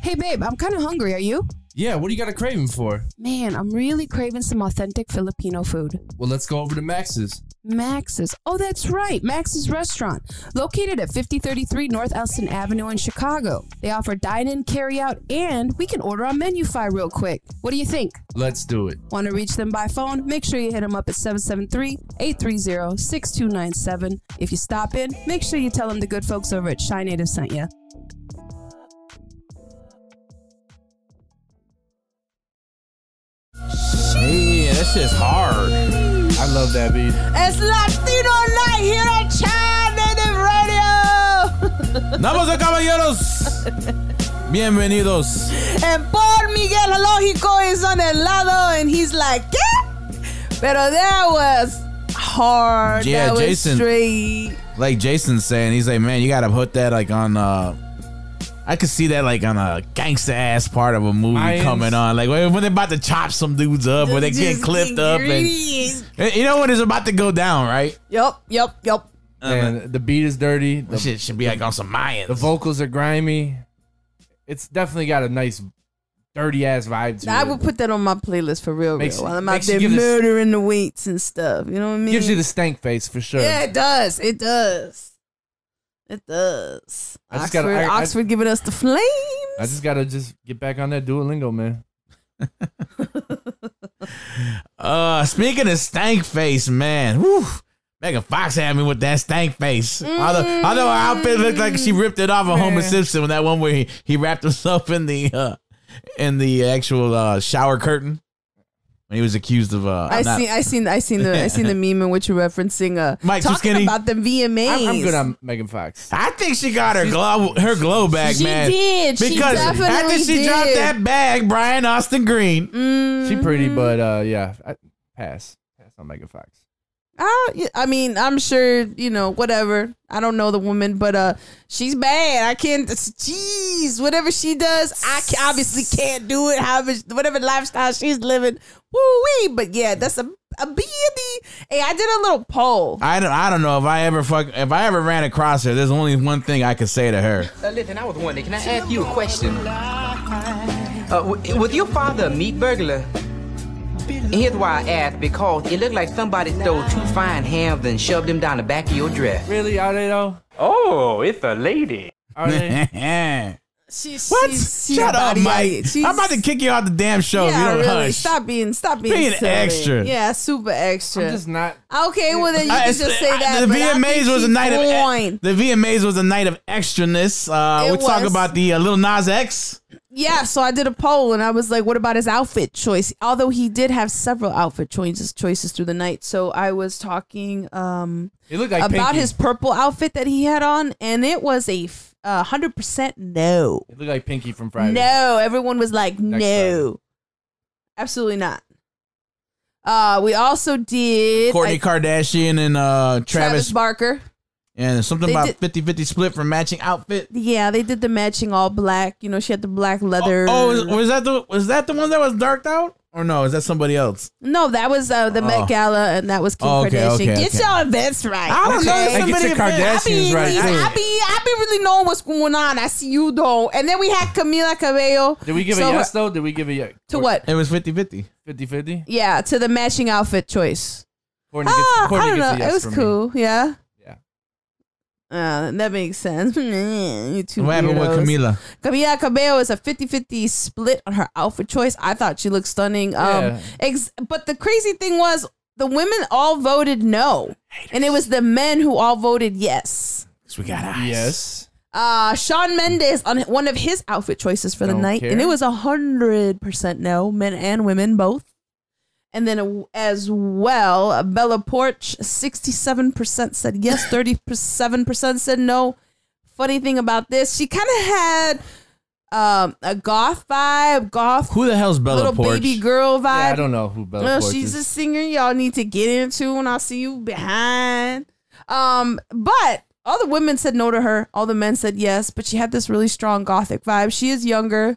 Hey, babe, I'm kind of hungry. Are you? Yeah, what do you got a craving for? Man, I'm really craving some authentic Filipino food. Well, let's go over to Max's. Max's. Oh, that's right. Max's Restaurant, located at 5033 North Elston Avenue in Chicago. They offer dine-in, carry-out, and we can order on Menufy real quick. What do you think? Let's do it. Want to reach them by phone? Make sure you hit them up at 773-830-6297. If you stop in, make sure you tell them the good folks over at Chi-Native sent you. That shit's hard. I love that beat. It's Latino night here Chi-Native Radio. Damas y caballeros, bienvenidos. and Paul Miguel Lógico is on el lado, and he's like, ¿qué? Pero that was hard. Yeah, that was Jason- straight. Like Jason's saying, he's like, man, you gotta put that like on. uh I could see that like on a gangster ass part of a movie Mayans. coming on, like when when they're about to chop some dudes up, where they get clipped up, and eh, you know when it's about to go down, right? Yup, yup, yup. Uh-huh. And the beat is dirty. The, shit should be like on some Mayans. the vocals are grimy. It's definitely got a nice, dirty ass vibe to it. I it. would put that on my playlist for real, Makes- real. While I'm out there give this- murdering the weights and stuff. You know what I mean? Gives you the stank face for sure. Yeah, it does. It does. It does. I just Oxford, gotta- I- I- Oxford giving us the flames. I just gotta just get back on that Duolingo, man. Uh, speaking of stank face, man, whew, Megan Fox had me with that stank face. Although, although her outfit looked like she ripped it off of Homer Simpson with that one where he, he wrapped himself in the uh, in the actual uh, shower curtain when he was accused of. Uh, I not- seen, I seen, I seen the, I seen the meme in which you're referencing. Uh, Mike, too talking skinny? about the VMAs. I'm, I'm good on Megan Fox. I think she got her glow her glow back, She man. did. She Because after definitely she dropped that bag, Brian Austin Green. She pretty, Mm-hmm. but uh, yeah, I, pass. Pass on Megan Fox. I, yeah, I mean, I'm sure you know whatever. I don't know the woman, but uh, she's bad. I can't. Jeez, whatever she does, I ca- obviously can't do it. However, whatever lifestyle she's living, woo wee. But yeah, that's a a B Hey, I did a little poll. I don't I don't know if I ever fuck if I ever ran across her. There's only one thing I could say to her. Uh, listen, I was wondering, can I ask you a question? Uh, w- was your father a meat burglar? And here's why I asked, because it looked like somebody stole two fine hams and shoved them down the back of your dress. Really? Are they though? Oh, it's a lady. Are they? She's, what? she's- she's Shut a up, Mike. I'm about to kick you out the damn show yeah, you don't really. hush. Stop being, stop being, Being silly. extra. Yeah, super extra. I'm just not. okay, well then you I- can just say I- that. the but I think VMAs was a she's night of fine. the VMAs was a night of extraness. Uh, It we talk about the uh, little Nas X. Yeah, so I did a poll and I was like, what about his outfit choice? Although he did have several outfit choices choices through the night. So I was talking um It looked like about Pinky. his purple outfit that he had on and it was a f- hundred percent no. It looked like Pinky from Friday. No, everyone was like, Next no. Absolutely not. Uh we also did Kourtney I- Kardashian and uh, Travis Travis, Barker. And something They about did- 50-50 split for matching outfit. Yeah, they did the matching all black. You know, she had the black leather. Oh, was, was that the was that the one that was darked out? Or no, is that somebody else? No, that was uh, the Oh. Met Gala, and that was Kim Oh, okay, Kardashian. okay, Get okay. your events right. I don't know. okay? There's Hey, so get many. I be, Kardashians right I too. be, I be really knowing what's going on. I see you don't. And then we had Camila Cabello. Did we give So a her- yes though? Did we give a yes? To what? It was 50-50. 50-50? Yeah, to the matching outfit choice. Kourtney gets, Ah, Kourtney I don't gets know. a yes it was from me. cool. Yeah. Yeah. Uh, that makes sense. you two What happened with. Camila? Camila Cabello is a 50-50 split on her outfit choice. I thought she looked stunning. Um, Yeah. ex- but the crazy thing was the women all voted no. And it was the men who all voted yes. 'Cause we got eyes. Yes. Uh, Shawn Mendes on one of his outfit choices for the Don't night, and it was a hundred percent no, men and women both. And then uh, as well, Bella Poarch, sixty-seven percent said yes, thirty-seven percent said no. Funny thing about this, she kind of had um, a goth vibe, goth Who the hell's Bella little Poarch? baby girl vibe. Yeah, I don't know who Bella Well, Poarch she's a singer y'all need to get into, and I'll see you behind. Um, but all the women said no to her. All the men said yes, but she had this really strong gothic vibe. She is younger,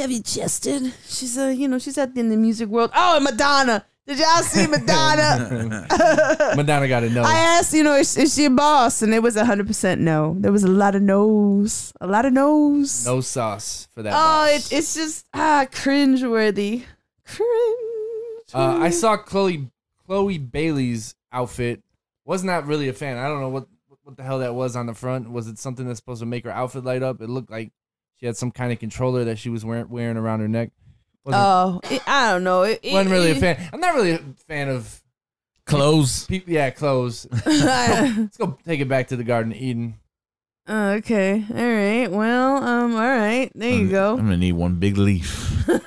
heavy chested. She's a, you know, she's out in the music world. Oh, and Madonna. Did y'all see Madonna? Madonna got to know. I asked, you know, is, is she a boss? And it was 100% no. There was a lot of no's. A lot of no's. No sauce for that. Oh, boss. it, it's just ah cringeworthy. Cringe. Uh, I saw Chloe Chloe Bailey's outfit. Was not really a fan. I don't know what what the hell that was on the front. Was it something that's supposed to make her outfit light up? It looked like she had some kind of controller that she was wearing, wearing around her neck. Wasn't, Oh, it, I don't know. It, it, wasn't really a fan. I'm not really a fan of Clothes. people. Yeah, clothes. Let's go take it back to the Garden of Eden. Okay. All right. Well, um, all right. There you go. I'm gonna need one big leaf.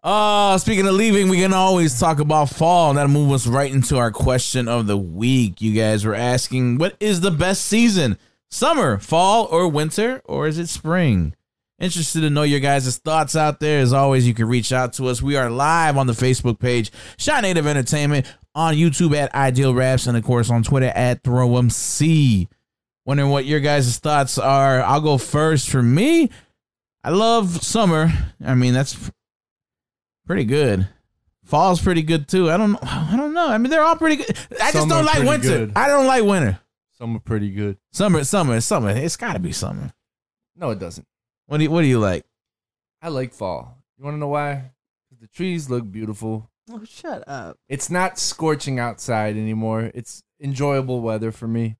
Uh, speaking of leaving, we can always talk about fall. That'll move us right into our question of the week. You guys were asking, what is the best season? Summer, fall, or winter, or is it spring? Interested to know your guys' thoughts out there. As always, you can reach out to us. We are live on the Facebook page, Shot Native Entertainment, on YouTube at Ideal Raps, and of course on Twitter at ThrowEmC. Wondering what your guys' thoughts are. I'll go first. For me, I love summer. I mean, that's pretty good. Fall's pretty good too. I don't know. I don't know. I mean, they're all pretty good. I just don't like winter. good. I don't like winter. Some are pretty good. Summer, summer, summer. It's got to be summer. No, it doesn't. What do you What do you like? I like fall. You want to know why? 'Cause The trees look beautiful. Oh, shut up. It's not scorching outside anymore. It's enjoyable weather for me.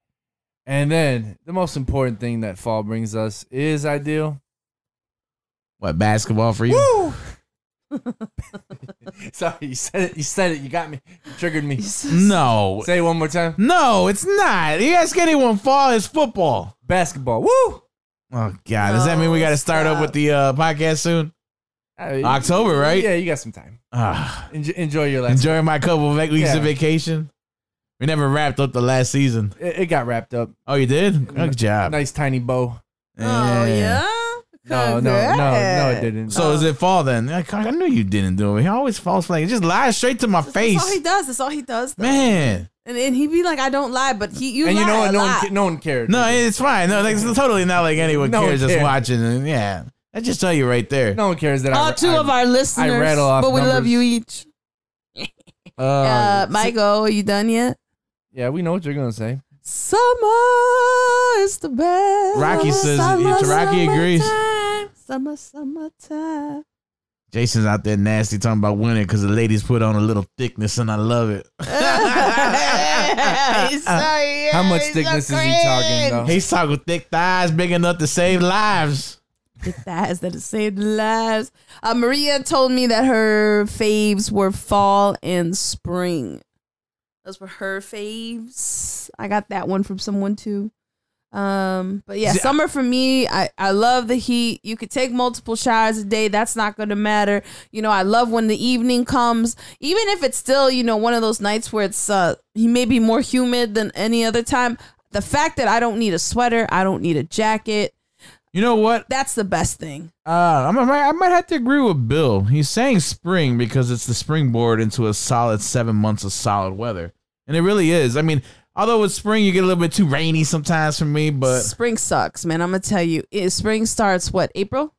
And then the most important thing that fall brings us is ideal. What basketball for you? Sorry, you said it. You said it. You got me. You triggered me. No, Say it one more time. no, it's not. You ask anyone, fall is football. Basketball. Woo! Oh God, does that mean we got to start up with the uh, podcast soon? Uh, October, right? Yeah, you got some time. Ah, Enjoy, enjoy your last. enjoying my couple of weeks Yeah. of vacation. We never wrapped up the last season. It, it got wrapped up. Oh, you did? Good job. Nice tiny bow. Oh, yeah? No, no, no, no, it didn't. So is it fall then? I, I knew you didn't do it. He always falls flag. He just lies straight to my That's all he does. That's all he does. though. man. And, and he be like, I don't lie, but he you and you lie know a what? No one, lot. ca- no one cared. No, it's fine. No, like, it's totally not like anyone No one cares just cares. watching. And yeah, I just tell you right there. No one cares that I, All two I, of our listeners, I rattle off but we love numbers. you each. Uh, Uh, Michael, are you done yet? Yeah, we know what you're gonna say. Summer is the best. Rocky says- Summer, Rocky agrees. summertime. Summer, summertime. Jason's out there nasty talking about winning because the ladies put on a little thickness, and I love it. He's so- How much he's so thickness is he talking cringe. though? He's talking thick thighs big enough to save lives. Big thighs that saved lives. Uh, Maria told me that her faves were fall and spring. Those were her faves. I got that one from someone too. Um, but yeah, summer for me, I, I love the heat. You could take multiple showers a day. That's not going to matter. You know, I love when the evening comes, even if it's still, you know, one of those nights where it's, uh, he may be more humid than any other time. The fact that I don't need a sweater, I don't need a jacket. You know what? That's the best thing. Uh, I'm, I might- I might have to agree with Bill. He's saying spring because it's the springboard into a solid seven months of solid weather, and it really is. I mean, although with spring you get a little bit too rainy sometimes for me, but spring sucks, man. I'm gonna tell you. It, spring starts what? April,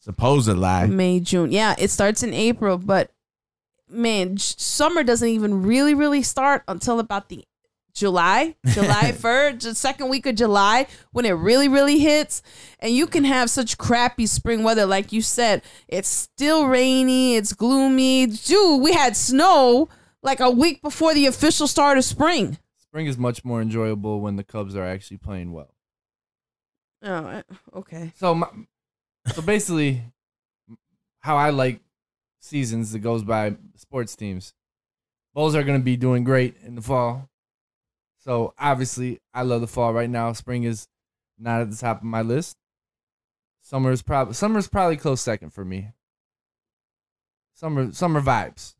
supposedly, May, June. Yeah, it starts in April, but man, j- summer doesn't even really, really start until about the July, July first, the second week of July when it really, really hits. And you can have such crappy spring weather, like you said. It's still rainy. It's gloomy. Dude, we had snow like a week before the official start of spring. Spring is much more enjoyable when the Cubs are actually playing well. Oh, okay. So, my, so basically, how I like seasons that goes by sports teams. Bulls are going to be doing great in the fall. So obviously, I love the fall right now. Spring is not at the top of my list. Summer is probably summer is probably close second for me. Summer summer vibes.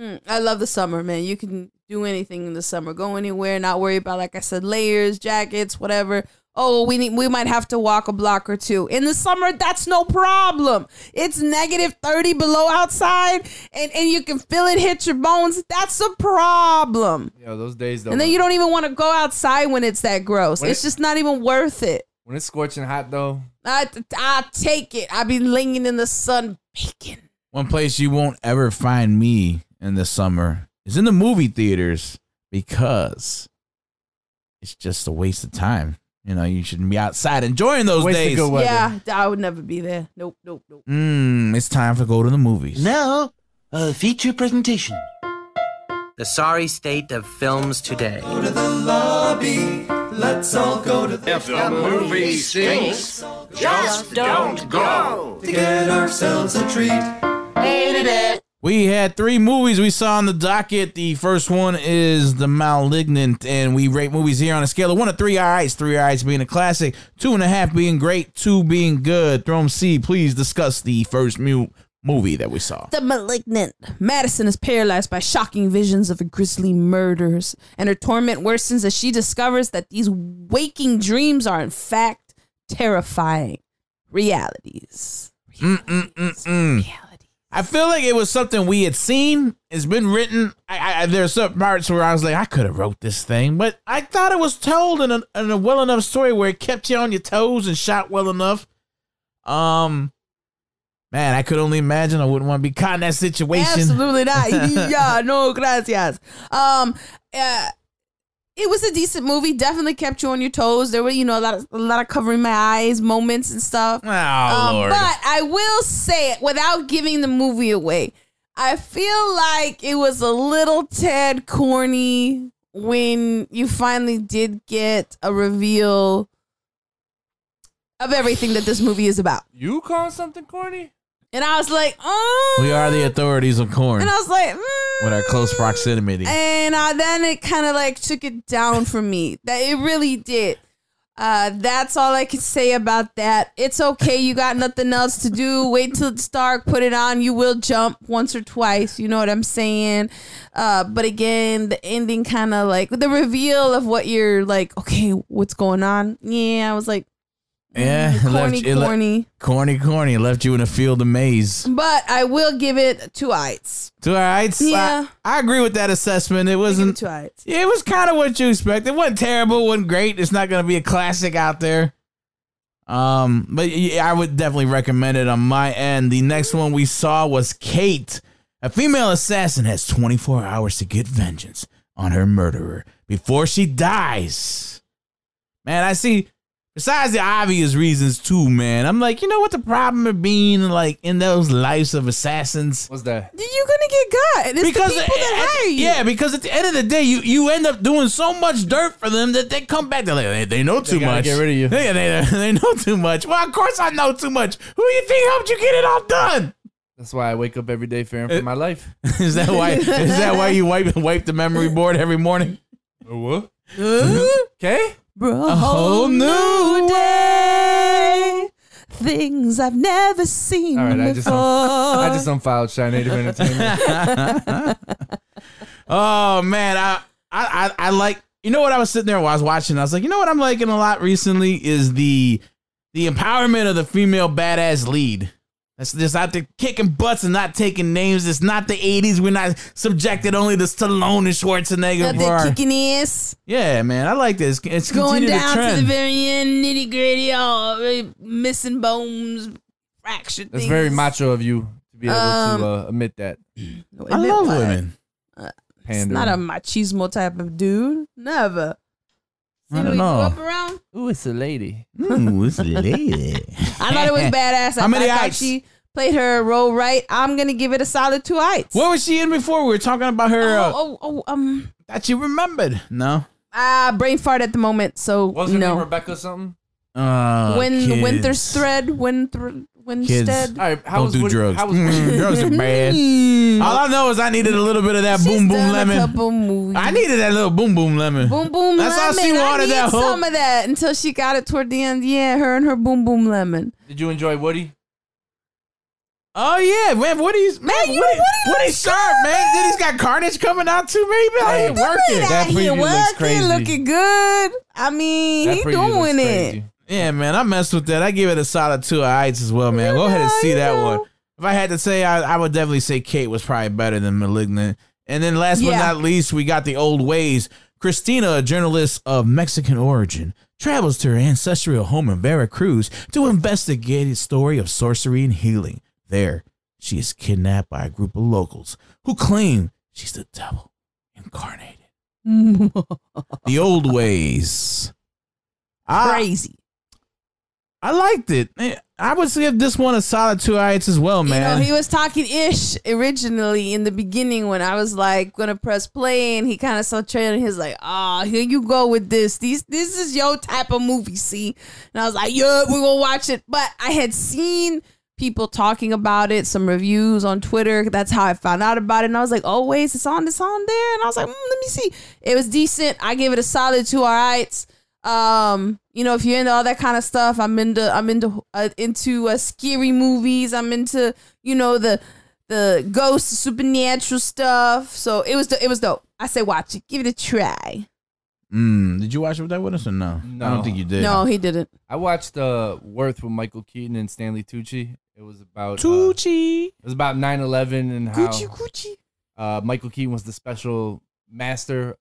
Hmm, I love the summer, man. You can do anything in the summer. Go anywhere, not worry about like I said, layers, jackets, whatever. Oh, we need we might have to walk a block or two. In the summer, that's no problem. It's negative 30 below outside and, and you can feel it hit your bones. That's a problem. Yeah, those days though. And then you don't even want to go outside when it's that gross. It's it- just not even worth it. when it's scorching hot though. I I take it. I be laying in the sun baking. one place you won't ever find me in the summer is in the movie theaters because it's just a waste of time. You know, you shouldn't be outside enjoying those Waste days. good weather. Yeah, I would never be there. Nope, nope, nope. Mm, it's time to go to the movies. Now, a feature presentation. The sorry state of films today. Go to the lobby. Let's all go to the If the movie stinks, just don't go. to get ourselves a treat. We had three movies we saw on the docket. The first one is The Malignant, and we rate movies here on a scale of one to three eyes. Three eyes being a classic, two and a half being great, two being good. ThrowEmC, please discuss the first mu- movie that we saw. The malignant. Madison is paralyzed by shocking visions of grisly murders, and her torment worsens as she discovers that these waking dreams are, in fact, terrifying realities. Mm-mm-mm-mm. I feel like it was something we had seen. It's been written. I, I, there's some parts where I was like, I could have wrote this thing, but I thought it was told in a, in a well enough story where it kept you on your toes and shot well enough. Um, man, I could only imagine. I wouldn't want to be caught in that situation. Absolutely not. yeah, no, gracias. Um, uh, it was a decent movie. Definitely kept you on your toes. There were, you know, a lot of a lot of covering my eyes moments and stuff. Oh Um, Lord. But I will say it without giving the movie away. I feel like it was a little tad corny when you finally did get a reveal of everything that this movie is about. You call something corny? And I was like, oh. we are the authorities of corn And I was like, mm. with our close proximity. And uh, then it kind of like took it down for me. That it really did. Uh, that's all I can say about that. It's okay. You got nothing else to do. Wait till it's dark. Put it on. You will jump once or twice. You know what I'm saying? Uh, but again, the ending kind of like the reveal of what you're like. Okay, what's going on? Yeah, I was like, yeah, corny, left- it le- corny. corny, corny. Left you in a field of maze. but I will give it two eyes. Two eyes. Yeah. I, I agree with that assessment. It wasn't. Two eyes. Yeah, it was kind of what you expected. It wasn't terrible. It wasn't great. It's not going to be a classic out there. Um, but yeah, I would definitely recommend it on my end. The next one we saw was Kate. A female assassin has 24 hours to get vengeance on her murderer before she dies. Man, I see. Besides the obvious reasons too, man. I'm like, you know what the problem of being like in those lives of assassins? What's that? You're gonna get got. It's because the people that at- hire you. yeah, because at the end of the day, you you end up doing so much dirt for them that they come back. They're like, they, they know too gotta much. get rid of you. Yeah, they, they know too much. Well, of course I know too much. Who you think helped you get it all done? That's why I wake up every day fearing for my life. is that why? is that why you wipe wipe the memory board every morning? What? Uh, Okay. A whole new day. Things I've never seen All right, I just before. I just unfiled Chi-Native Entertainment. Oh man, I, I I I like. You know what I was sitting there while I was watching. I was like, you know what I'm liking a lot recently is the the empowerment of the female badass lead. That's just out there kicking butts and not taking names. It's not the 80s. We're not subjected only to Stallone and Schwarzenegger. Got for our- kicking ass. yeah, man, I like this. It's Going continued down to to the very end, nitty gritty, all uh, missing bones, fractured That's things. very macho of you to be able Um, to uh, admit that. I Admit love what? women. It's not a machismo type of dude. Never. I See don't who he grew know. up around? Ooh, it's a lady. Ooh, it's a lady. I thought it was badass. I, How many I thought eyes? she played her role right. I'm gonna give it a solid two eyes. What was she in before? We were talking about her. Uh, Oh, oh, oh, um, that you remembered. No. ah, brain fart at the moment. So Wasn't her no. name Rebecca something? Uh, when kids. Winter's thread, when Kids. Winstead. All right, how Don't was do Woody- drugs. How was Mm, drugs are bad. All I know is I needed a little bit of that boom boom done a lemon. couple movies. I needed that little boom boom lemon. Boom boom lemon. That's all lemon. she I wanted, need that whole- some of that until she got it toward the end. Yeah, her and her boom boom lemon. Did you enjoy Woody? Oh yeah, man, Woody's man, you know Woody, Woody Woody's sharp, man. Then he's got Carnage coming out too. Man, he be out working. That Out here preview looks crazy. looking good. I mean, That he preview looks doing it. crazy. Yeah, man, I messed with that. I give it a solid two of eyes as well, man. Go ahead and see that know. one. If I had to say, I, I would definitely say Kate was probably better than Malignant. And then last but not least, we got the old ways. Christina, a journalist of Mexican origin, travels to her ancestral home in Veracruz to investigate a story of sorcery and healing. There, she is kidnapped by a group of locals who claim she's the devil incarnated. the old ways. Crazy. I liked it. Eh, I would give this one a solid two eyes as well, You man. know, he was talking ish originally in the beginning when I was like gonna press play, and he kind of saw trailer. And he's like, "Ah, here you go with this. These, this is your type of movie, see?" And I was like, "Yeah, we're gonna watch it." But I had seen people talking about it, some reviews on Twitter. That's how I found out about it, and I was like, "Oh, wait, it's on, it's on there." And I was like, mm, "Let me see." It was decent. I gave it a solid two alrights. Um, you know, if you're into all that kind of stuff, I'm into I'm into uh, into uh, scary movies. I'm into you know the the ghost supernatural stuff. So it was do- it was dope. I say watch it, give it a try. Mm, did you watch it with that with us or no? No. I don't think you did. No, he didn't. I watched uh, Worth with Michael Keaton and Stanley Tucci. It was about uh, Tucci. it was about 9-11 and how Gucci Gucci. uh, Michael Keaton was the special master.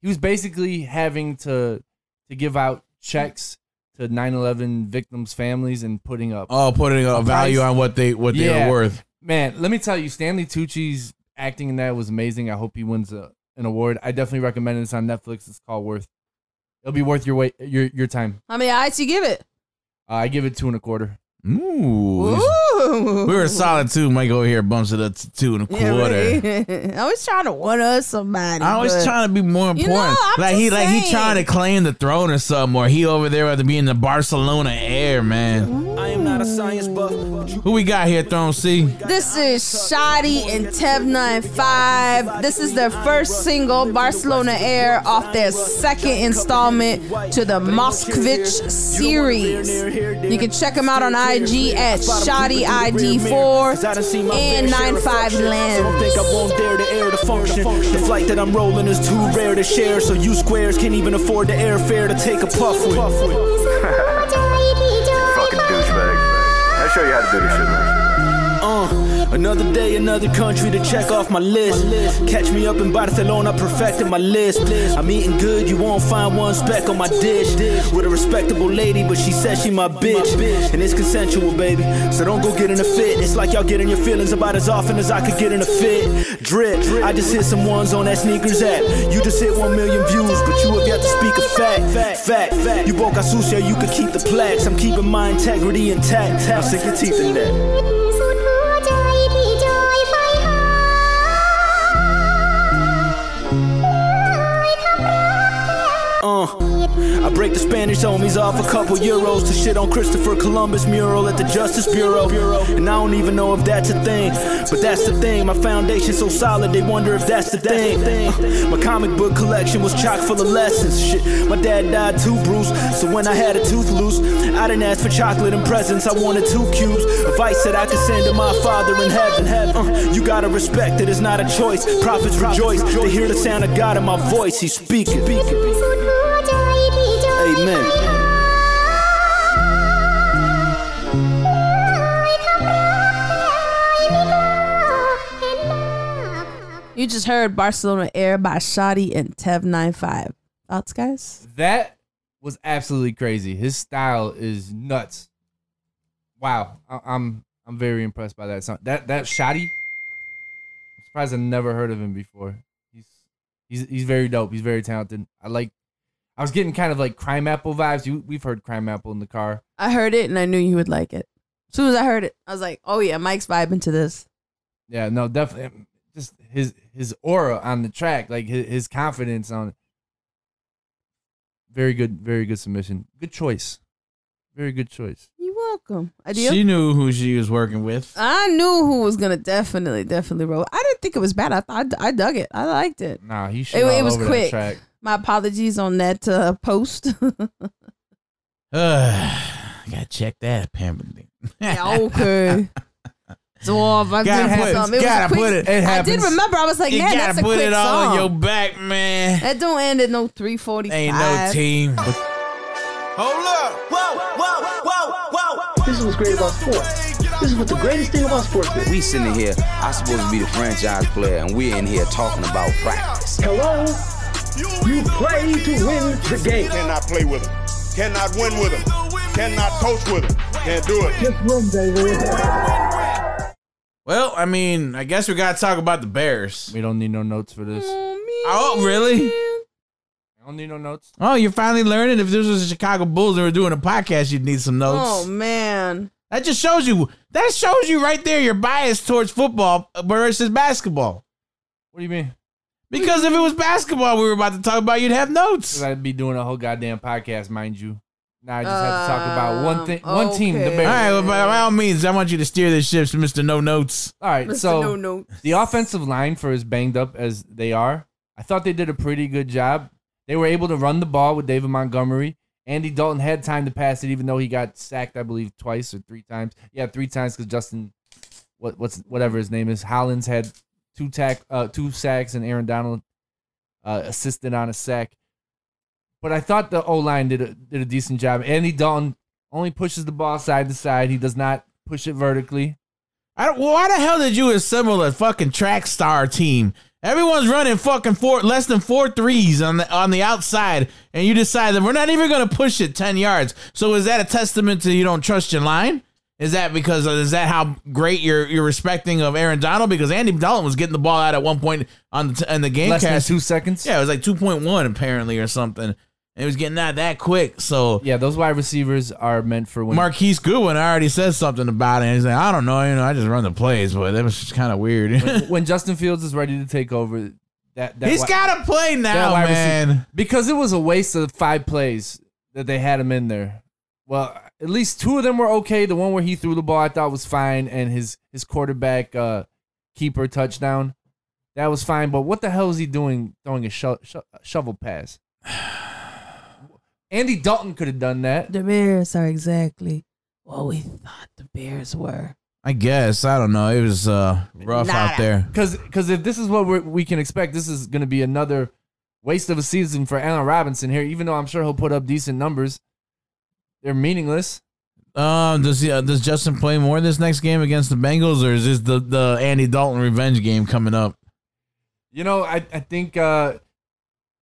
He was basically having to to give out checks to 9/11 victims' families and putting up. Oh, putting a, A value price. on what they what Yeah. they're worth. Man, let me tell you, Stanley Tucci's acting in that was amazing. I hope he wins a, an award. I definitely recommend it. It's on Netflix. It's called Worth. It'll be worth your wait your your time. How many eyes you give it? Uh, I give it two and a quarter. Ooh. Ooh. We were solid two. Mike over here bumps it up to two and a Yeah, quarter. right. I was trying to one up somebody. I was trying to be more You important. know, like he just like he trying to claim the throne or something, or he over there had to be in the Barcelona air, man. I am not a science buff. Who we got here, ThrowEmC? This is Shottie and TEV95. This is their first single, Barcelona Heir, off their second installment to the Moskvich series. You can check them out on IG at Shottie ID4 and 95 I don't Lens. think I won't dare to air the function. The flight that I'm rolling is too rare to share, so you squares can't even afford the airfare to take a puff with. Fucking douchebag. I'll show you how to do this shit, man. Another day, another country to check off my list. Catch me up in Barcelona, perfecting my list. I'm eating good, you won't find one speck on my dish. With a respectable lady, but she says she my bitch. And it's consensual, baby. So don't go get in a fit. It's like y'all getting your feelings about as often as I could get in a fit. Drip, I just hit some ones on that sneakers app. You just hit one million views, but you have yet to speak a fact. Fact, fact. You broke a sucia, you could keep the plaques. I'm keeping my integrity intact. I'm sick your teeth in that. I break the Spanish homies off a couple euros to shit on Christopher Columbus mural at the Justice Bureau. And I don't even know if that's a thing, but that's the thing. My foundation's so solid, they wonder if that's the thing. Uh, my comic book collection was chock full of lessons. Shit, my dad died too, Bruce. So when I had a tooth loose, I didn't ask for chocolate and presents. I wanted two cubes of ice that I could send to my father in heaven. Uh, you gotta respect it, it's not a choice. Prophets rejoice, they hear the sound of God in my voice. He's speaking. Amen. You just heard Barcelona Heir by Shottie and TEV95. Thoughts, guys? That was absolutely crazy. His style is nuts. Wow, I- I'm I'm very impressed by that song. That that Shottie. I'm surprised I never heard of him before. He's he's he's very dope. He's very talented. I like. I was getting kind of like Crimeapple vibes. You we've heard Crimeapple in the car. I heard it and I knew you would like it. As soon as I heard it, I was like, oh yeah, Mike's vibing to this. Yeah, no, definitely. Um, just his his aura on the track, like his, his confidence on it. Very good, very good submission. Good choice. Very good choice. You're welcome. Idea? She knew who she was working with. I knew who was gonna definitely, definitely roll. I didn't think it was bad. I thought I dug it. I liked it. Nah, he It, all it was over quick. That track. My apologies on that uh, post. Uh, gotta check that apparently. yeah, okay. So if I Gotta did put- something, it was gotta a quick, put it- it I did remember. I was like, you man, gotta that's a put quick it all song. on your back, man. That don't end at no three forty five. Ain't no team. Hold up. Whoa, whoa, whoa, whoa. This is what's great about sports. This is what the greatest thing about sports is. We sitting here, I'm supposed to be the franchise player, and we're in here talking about practice. Hello? You play to win the game. Cannot play with him. Cannot win with him. Cannot coach with him. Can't do it. Just win, baby. Well, I mean, I guess we gotta talk about the Bears. We don't need no notes for this. Oh, oh really? I don't need no notes. Oh, you're finally learning. If this was the Chicago Bulls and we're doing a podcast, you'd need some notes. Oh man. That just shows you. That shows you right there your bias towards football versus basketball. What do you mean? Because if it was basketball we were about to talk about, you'd have notes. I'd be doing a whole goddamn podcast, mind you. Now I just have to talk about one thing, Um, one team, the okay. Bears. All right, well, by, by all means, I want you to steer this ship, Mister No Notes. All right, Mr. so No Note. the offensive line, for as banged up as they are, I thought they did a pretty good job. They were able to run the ball with David Montgomery. Andy Dalton had time to pass it, even though he got sacked, I believe, twice or three times. Yeah, three times because Justin, what what's whatever his name is, Hollins had two tack, uh, two sacks, and Aaron Donald uh, assisted on a sack. But I thought the O line did a did a decent job. Andy Dalton only pushes the ball side to side. He does not push it vertically. I don't, why the hell did you assemble a fucking track star team? Everyone's running fucking four less than four threes on the on the outside, and you decide that we're not even going to push it ten yards. So is that a testament to you don't trust your line? Is that because is that how great you're you're respecting of Aaron Donald? Because Andy Dalton was getting the ball out at one point on the t- in the game Less than cast. two seconds. Yeah, it was like two point one apparently or something. And it was getting out that quick. So Yeah, those wide receivers are meant for when Marquise Goodwin already said something about it. And he's like, I don't know, you know, I just run the plays, but it was just kind of weird. when, when Justin Fields is ready to take over. That, that He's got to play now, wide receiver- man. because it was a waste of five plays that they had him in there. Well, at least two of them were okay. The one where he threw the ball, I thought was fine, and his his quarterback uh, keeper touchdown, that was fine. But what the hell is he doing throwing a sho- sho- shovel pass? Andy Dalton could have done that. The Bears are exactly what we thought the Bears were. I guess. I don't know. It was uh, rough out there. Because because if this is what we're, we can expect, this is going to be another waste of a season for Allen Robinson here. Even though I'm sure he'll put up decent numbers, they're meaningless. Um, does he, uh, does Justin play more this next game against the Bengals, or is this the, the Andy Dalton revenge game coming up? You know, I I think uh,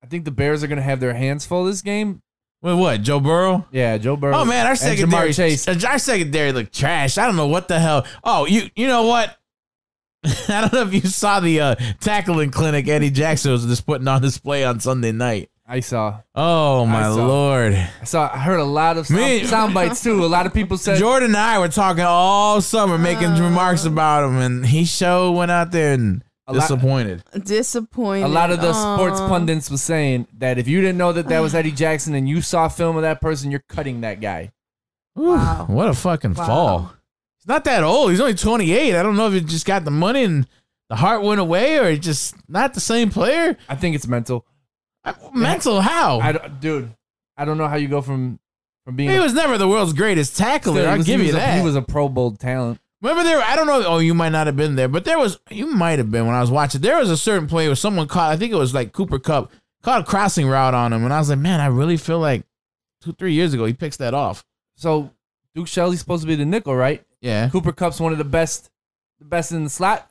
I think the Bears are going to have their hands full this game. Wait, what? Joe Burrow? Yeah, Joe Burrow. Oh man, our secondary, Chase. our secondary looked trash. I don't know what the hell. Oh, you you know what? I don't know if you saw the uh, tackling clinic Eddie Jackson was just putting on display on Sunday night. I saw. Oh my I saw. lord! I saw. I heard a lot of sound, Me- sound bites too. A lot of people said Jordan and I were talking all summer, making uh, remarks about him, and he show went out there and A lot- disappointed. Disappointed. a lot of the sports pundits was saying that if you didn't know that that was Eddie Jackson and you saw film of that person, you're cutting that guy. Wow. What a fucking Wow. fall! He's not that old. He's only twenty eight. I don't know if he just got the money and the heart went away, or he just not the same player. I think it's mental. Mental how? I don't- dude, I don't know how you go from from being. he a- was never the world's greatest tackler. I'll give he you was a- that. he was a Pro Bowl talent. Remember there? I don't know. Oh, you might not have been there, but there was. You might have been when I was watching. There was a certain play where someone caught. I think it was like Cooper Kupp caught a crossing route on him, and I was like, man, I really feel like two, three years ago he picks that off. So Duke Shelley's supposed to be the nickel, right? Yeah. Cooper Kupp's one of the best, the best in the slot.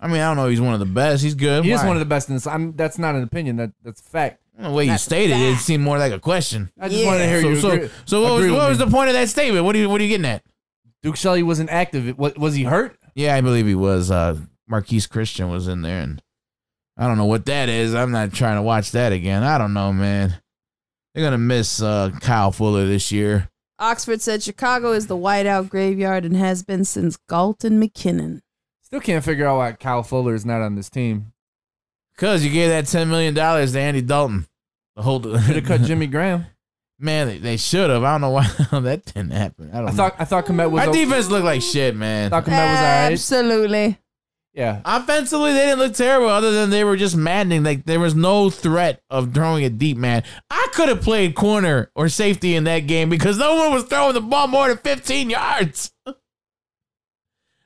I mean, I don't know. He's one of the best. He's good. He is Why? one of the best in the slot. I'm, that's not an opinion. That that's a fact. The way you That's stated it, it seemed more like a question. I just wanted to hear so, you. so, agree- so what was, agree with what was me. the point of that statement? What are you What are you getting at? Duke Shelley wasn't active. It- Was, was he hurt? Yeah, I believe he was. Uh, Marquise Christian was in there, and I don't know what that is. I'm not trying to watch that again. I don't know, man. They're gonna miss uh, Kyle Fuller this year. Oxford said Chicago is the whiteout graveyard and has been since Galton McKinnon. Still can't figure out why Kyle Fuller is not on this team. Cause you gave that ten million dollars to Andy Dalton. The whole Could have cut Jimmy Graham. Man, they, they should have. I don't know why that didn't happen. I don't I know. thought I thought Kmet was. Our o- defense looked like shit, man. thought Kmet was alright. Absolutely. Yeah, Offensively, they didn't look terrible, other than they were just maddening. Like there was no threat of throwing a deep, man. I could have played corner or safety in that game because no one was throwing the ball more than 15 yards.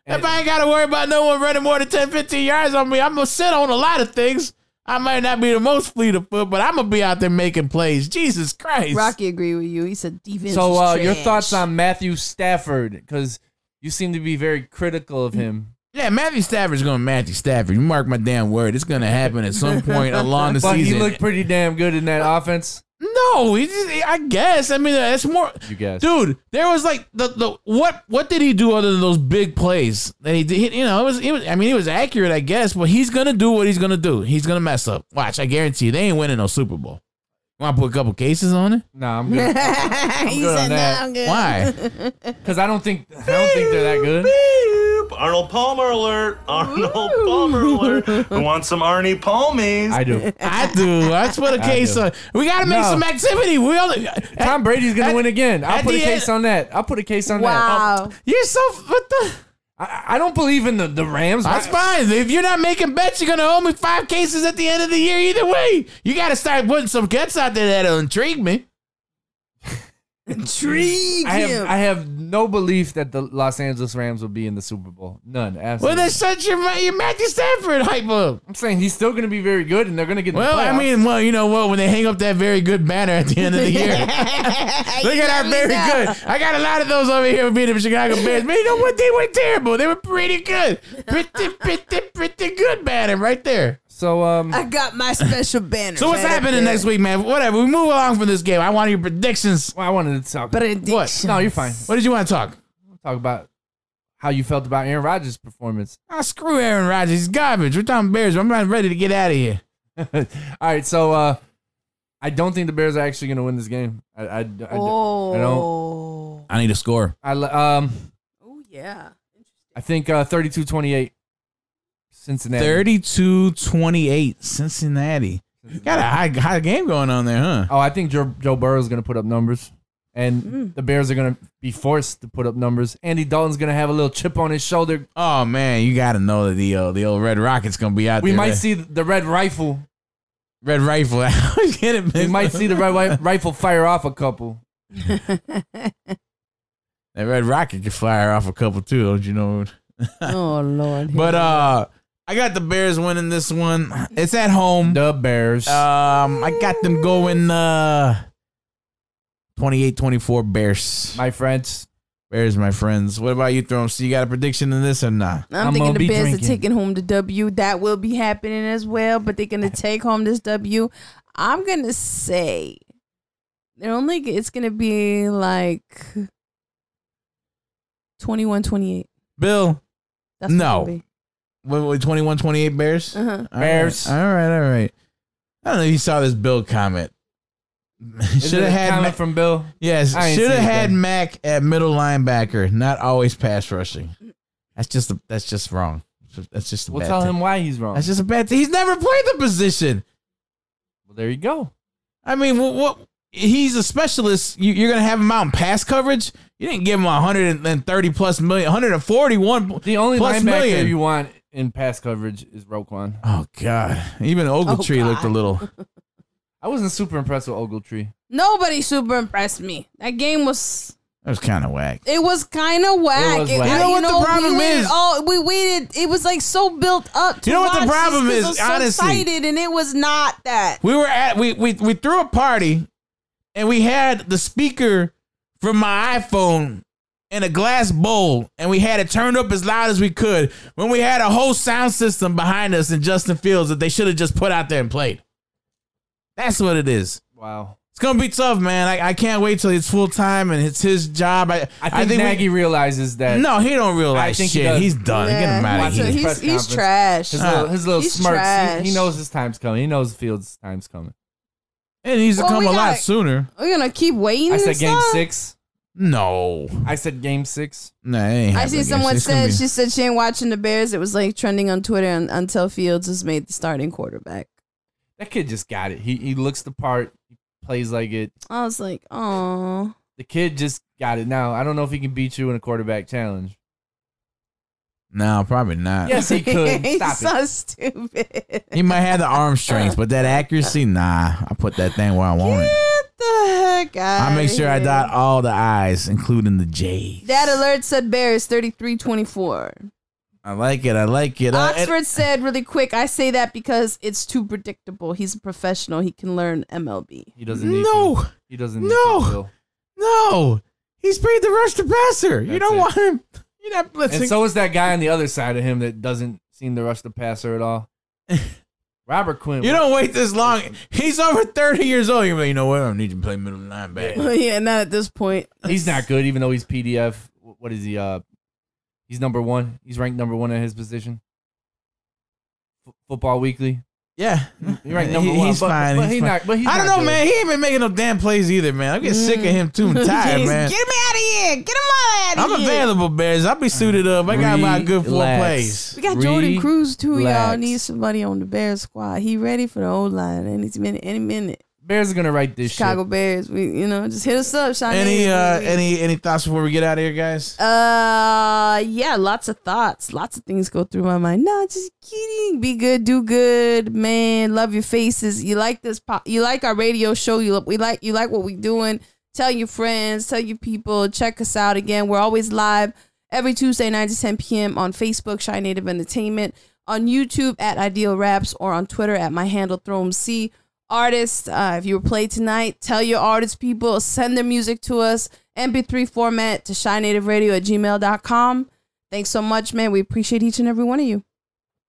if I ain't got to worry about no one running more than 10, 15 yards on me, I'm gonna sit on a lot of things. I might not be the most fleet of foot, but I'm gonna be out there making plays. Jesus Christ. Rocky agree with you. He said defense. So, uh, your trash. thoughts on Matthew Stafford? Because you seem to be very critical of him. Yeah, Matthew Stafford's going to Matthew Stafford. You mark my damn word. It's going to happen at some point along the but season. he looked pretty damn good in that offense. No, he just, I guess. I mean, that's more. You guess. dude. There was like the the what what did he do other than those big plays that he did? You know, it was, it was. I mean, he was accurate, I guess, but he's gonna do what he's gonna do. He's gonna mess up. Watch, I guarantee you, they ain't winning no Super Bowl. Want to put a couple cases on it? Nah, I'm good. I'm He good said, on "Nah, that. I'm good." Why? Because I don't think I don't think they're that good. Arnold Palmer alert! Arnold Palmer alert! Who wants some Arnie Palmies? I do. I do. Let's put a I case do. on. We got to make No. some activity. We only. Uh, Tom Brady's gonna at- win again. I'll at put a the case end- on that. I'll put a case on that. Wow. You're so what the. I, I don't believe in the, the Rams. That's fine. If you're not making bets, you're gonna owe me five cases at the end of the year. Either way, you got to start putting some bets out there that'll intrigue me. Intrigue I him. have I have no belief that the Los Angeles Rams will be in the Super Bowl. None. Well, Absolutely. then shut your your Matthew Stafford hype up. I'm saying he's still going to be very good, and they're going to get. Well, I mean, well, you know what? When they hang up that very good banner at the end of the year, look at our very good. I got a lot of those over here with being the Chicago Bears. Man, you know what? They were terrible. They were pretty good. Pretty, pretty, pretty good banner right there. So um, I got my special banner. So what's right happening next week, man? Whatever. We move along from this game. I want your predictions. well, I wanted to talk. What? No, you're fine. What did you want to talk? Talk about how you felt about Aaron Rodgers' performance. Oh, screw Aaron Rodgers. He's garbage. We're talking Bears. I'm not ready to get out of here. All right, so uh, I don't think the Bears are actually going to win this game. I, I, I, I Oh. don't. I need a score. I li- um, Oh yeah. I think uh, 32-28 Cincinnati. 32 28 Cincinnati. Got a high, high game going on there, huh? Oh, I think Joe, Joe Burrow is going to put up numbers, and Mm. the Bears are going to be forced to put up numbers. Andy Dalton's going to have a little chip on his shoulder. Oh man, you got to know that the uh, the old Red Rocket's gonna be out We there. We might see the red rifle. Red Rifle. I get it. We might see the red rifle fire off a couple. that Red Rocket can fire off a couple too, don't you know? Oh Lord. But uh, I got the Bears winning this one. It's at home. The Bears. Um, I got them going uh 28-24 Bears. My friends. Bears, my friends. What about you, Throm? So you got a prediction in this or not? I'm, I'm thinking the Bears drinking. are taking home the W. That will be happening as well, but they're gonna take home this W. I'm gonna say they're only it's gonna be like 21-28. Bill, That's No. What it'll what, what 21-28 Bears? Uh-huh. All right. Bears. All right, all right. I don't know if you saw this Bill comment. Should have had comment Mack, from Bill. yes, I should have had then. Mack at middle linebacker, not always pass rushing. That's just a, that's just wrong. That's just a We'll bad tell thing. him why he's wrong. That's just a bad thing. He's never played the position. well, there you go. I mean, what, what he's a specialist. You, you're gonna have him out in pass coverage. You didn't give him 130 plus million, 141. The only plus linebacker million. you want in pass coverage is Roquan. Oh God! Even Ogletree oh, looked a little. I wasn't super impressed with Ogletree. Nobody super impressed me. That game was That was kind of whack. it was kind of whack. was whack. I- You know what the problem we waited is? all- we waited. It was like so built up. To You know what the watch this problem 'cause is, I was so honestly? excited, and it was not that. We were at we we we threw a party, and we had the speaker from my iPhone in a glass bowl, and we had it turned up as loud as we could. When we had a whole sound system behind us and Justin Fields that they should have just put out there and played. That's what it is. Wow. It's gonna be tough, man. I, I can't wait till it's full time and it's his job. I I think, Nagy we, realizes that. no, he don't realize I think shit. does. He's done. Get him Yeah, out of here. his he's- he's trash. His little, his little He's smirks. He, trash. he knows his time's coming. He knows Fields' time's coming. It needs to Well, come a lot gotta- sooner. We're gonna keep waiting. I and said game stuff? six. No, I said game six. no, it I see someone said be- she said she ain't watching the Bears. It was like trending on Twitter un- until Fields is made the starting quarterback. That kid just got it. He he looks the part. He plays like it. I was like, oh, The kid just got it. Now I don't know if he can beat you in a quarterback challenge. No, probably not. Yes, he could. he's so it. stupid. He might have the arm strength, but that accuracy, nah. I put that thing where I want it. Get the heck out. I make sure I dot all the I's, including the J's. That alert said Bears 33-24. I like it. I like it. Uh, Oxford said really quick, I say that because it's too predictable. He's a professional. He can learn MLB. He doesn't need No. to. He doesn't need No. to. No, he's paid the rush to passer. you don't it. want him. You're not blitzing. And so is that guy on the other side of him that doesn't seem to rush the passer at all. Robert Quinn. You don't wait this long. He's over 30 years old. You're like, you know what? I don't need to play middle linebacker. yeah, not at this point. He's not good, even though he's PFF. What is he? Uh, he's number one. He's ranked number one at his position. F- Football Weekly. Yeah, mm. He ranked number He- one. He's but, fine. But he's he fine. not. But he's I don't not know, good. man. He ain't been making no damn plays either, man. I'm getting sick of him too. I'm mm. tired, man. Get him out of here. Get him all out of here. I'm available, Bears. I'll be suited up. I got about a good four Relax. plays. We got Jordan Cruz too, y'all. Need somebody on the Bears squad. He ready for the old line any minute, any minute. Bears are gonna write this Chicago shit. Bears. We, you know, just hit us up, Sean. Any uh, any any thoughts before we get out of here, guys? Uh, yeah, lots of thoughts, lots of things go through my mind. No, just kidding. Be good, do good, man. Love your faces. You like this? Po- you like our radio show? You we like you like what we doing? Tell your friends, tell your people. Check us out again. We're always live every Tuesday, nine to ten p.m. on Facebook, Chi-Native Entertainment, on YouTube at Ideal Raps, or on Twitter at my handle ThrowEmC. Artists, uh, if you were played tonight, tell your artist people, send their music to us, MP3 format to chinativeradio at gmail.com. Thanks so much, man. We appreciate each and every one of you.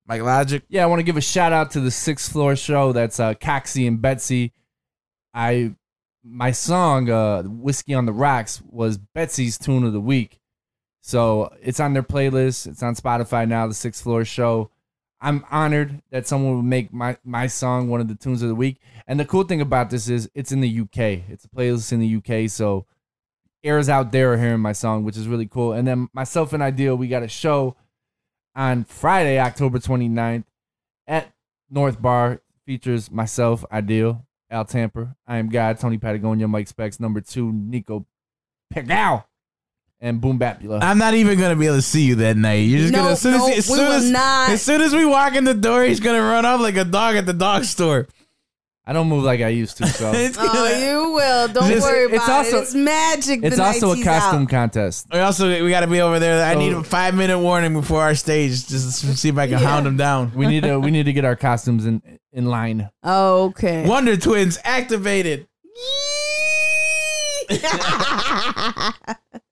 Mic Logik. Yeah, I want to give a shout out to the sixth floor show. That's uh, Coxie and Betsy. I my song uh, "Whiskey on the Rocks" was Betsy's tune of the week, so it's on their playlist. It's on Spotify now. The sixth floor show. I'm honored that someone would make my my song one of the tunes of the week. And the cool thing about this is it's in the UK. It's a playlist in the UK, so airs out there are hearing my song, which is really cool. And then myself and Ideal, we got a show on Friday, October 29th at North Bar. Features myself, Ideal, Al Tamper, I Am God, Tony Patagonia, Mike Specs, number two, Nico Pegao, and Boom Bapula. I'm not even gonna be able to see you that night. You're just No, gonna as soon no, as, as soon as, not. as soon as we walk in the door, he's gonna run off like a dog at the dog store. I don't move like I used to, so It's Oh, you will. Don't It's- worry about it's also- it. It's magic. it's the also nights a he's costume out. contest. we also we got to be over there. I So- need a five minute warning before our stage, just to see if I can hound him down. We need to we need to get our costumes in in line. Oh, okay. Wonder Twins activated.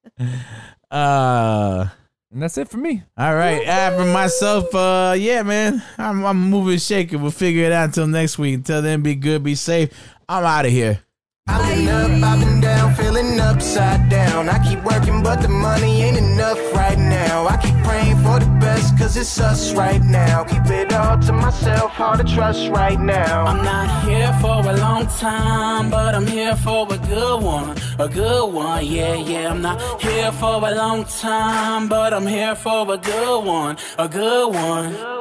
Uh, And that's it for me. all right. For myself, uh, yeah, man, I'm I'm moving, shaking. We'll figure it out until next week. Until then, be good, be safe. I'm out of here. I've been up, I've been down, feeling upside down. I keep working, but the money ain't enough right now. I keep praying for the best, cause it's us right now. Keep it all to myself, hard to trust right now. I'm not here for a long time, but I'm here for a good one. A good one, yeah, yeah. I'm not here for a long time, but I'm here for a good one. A good one.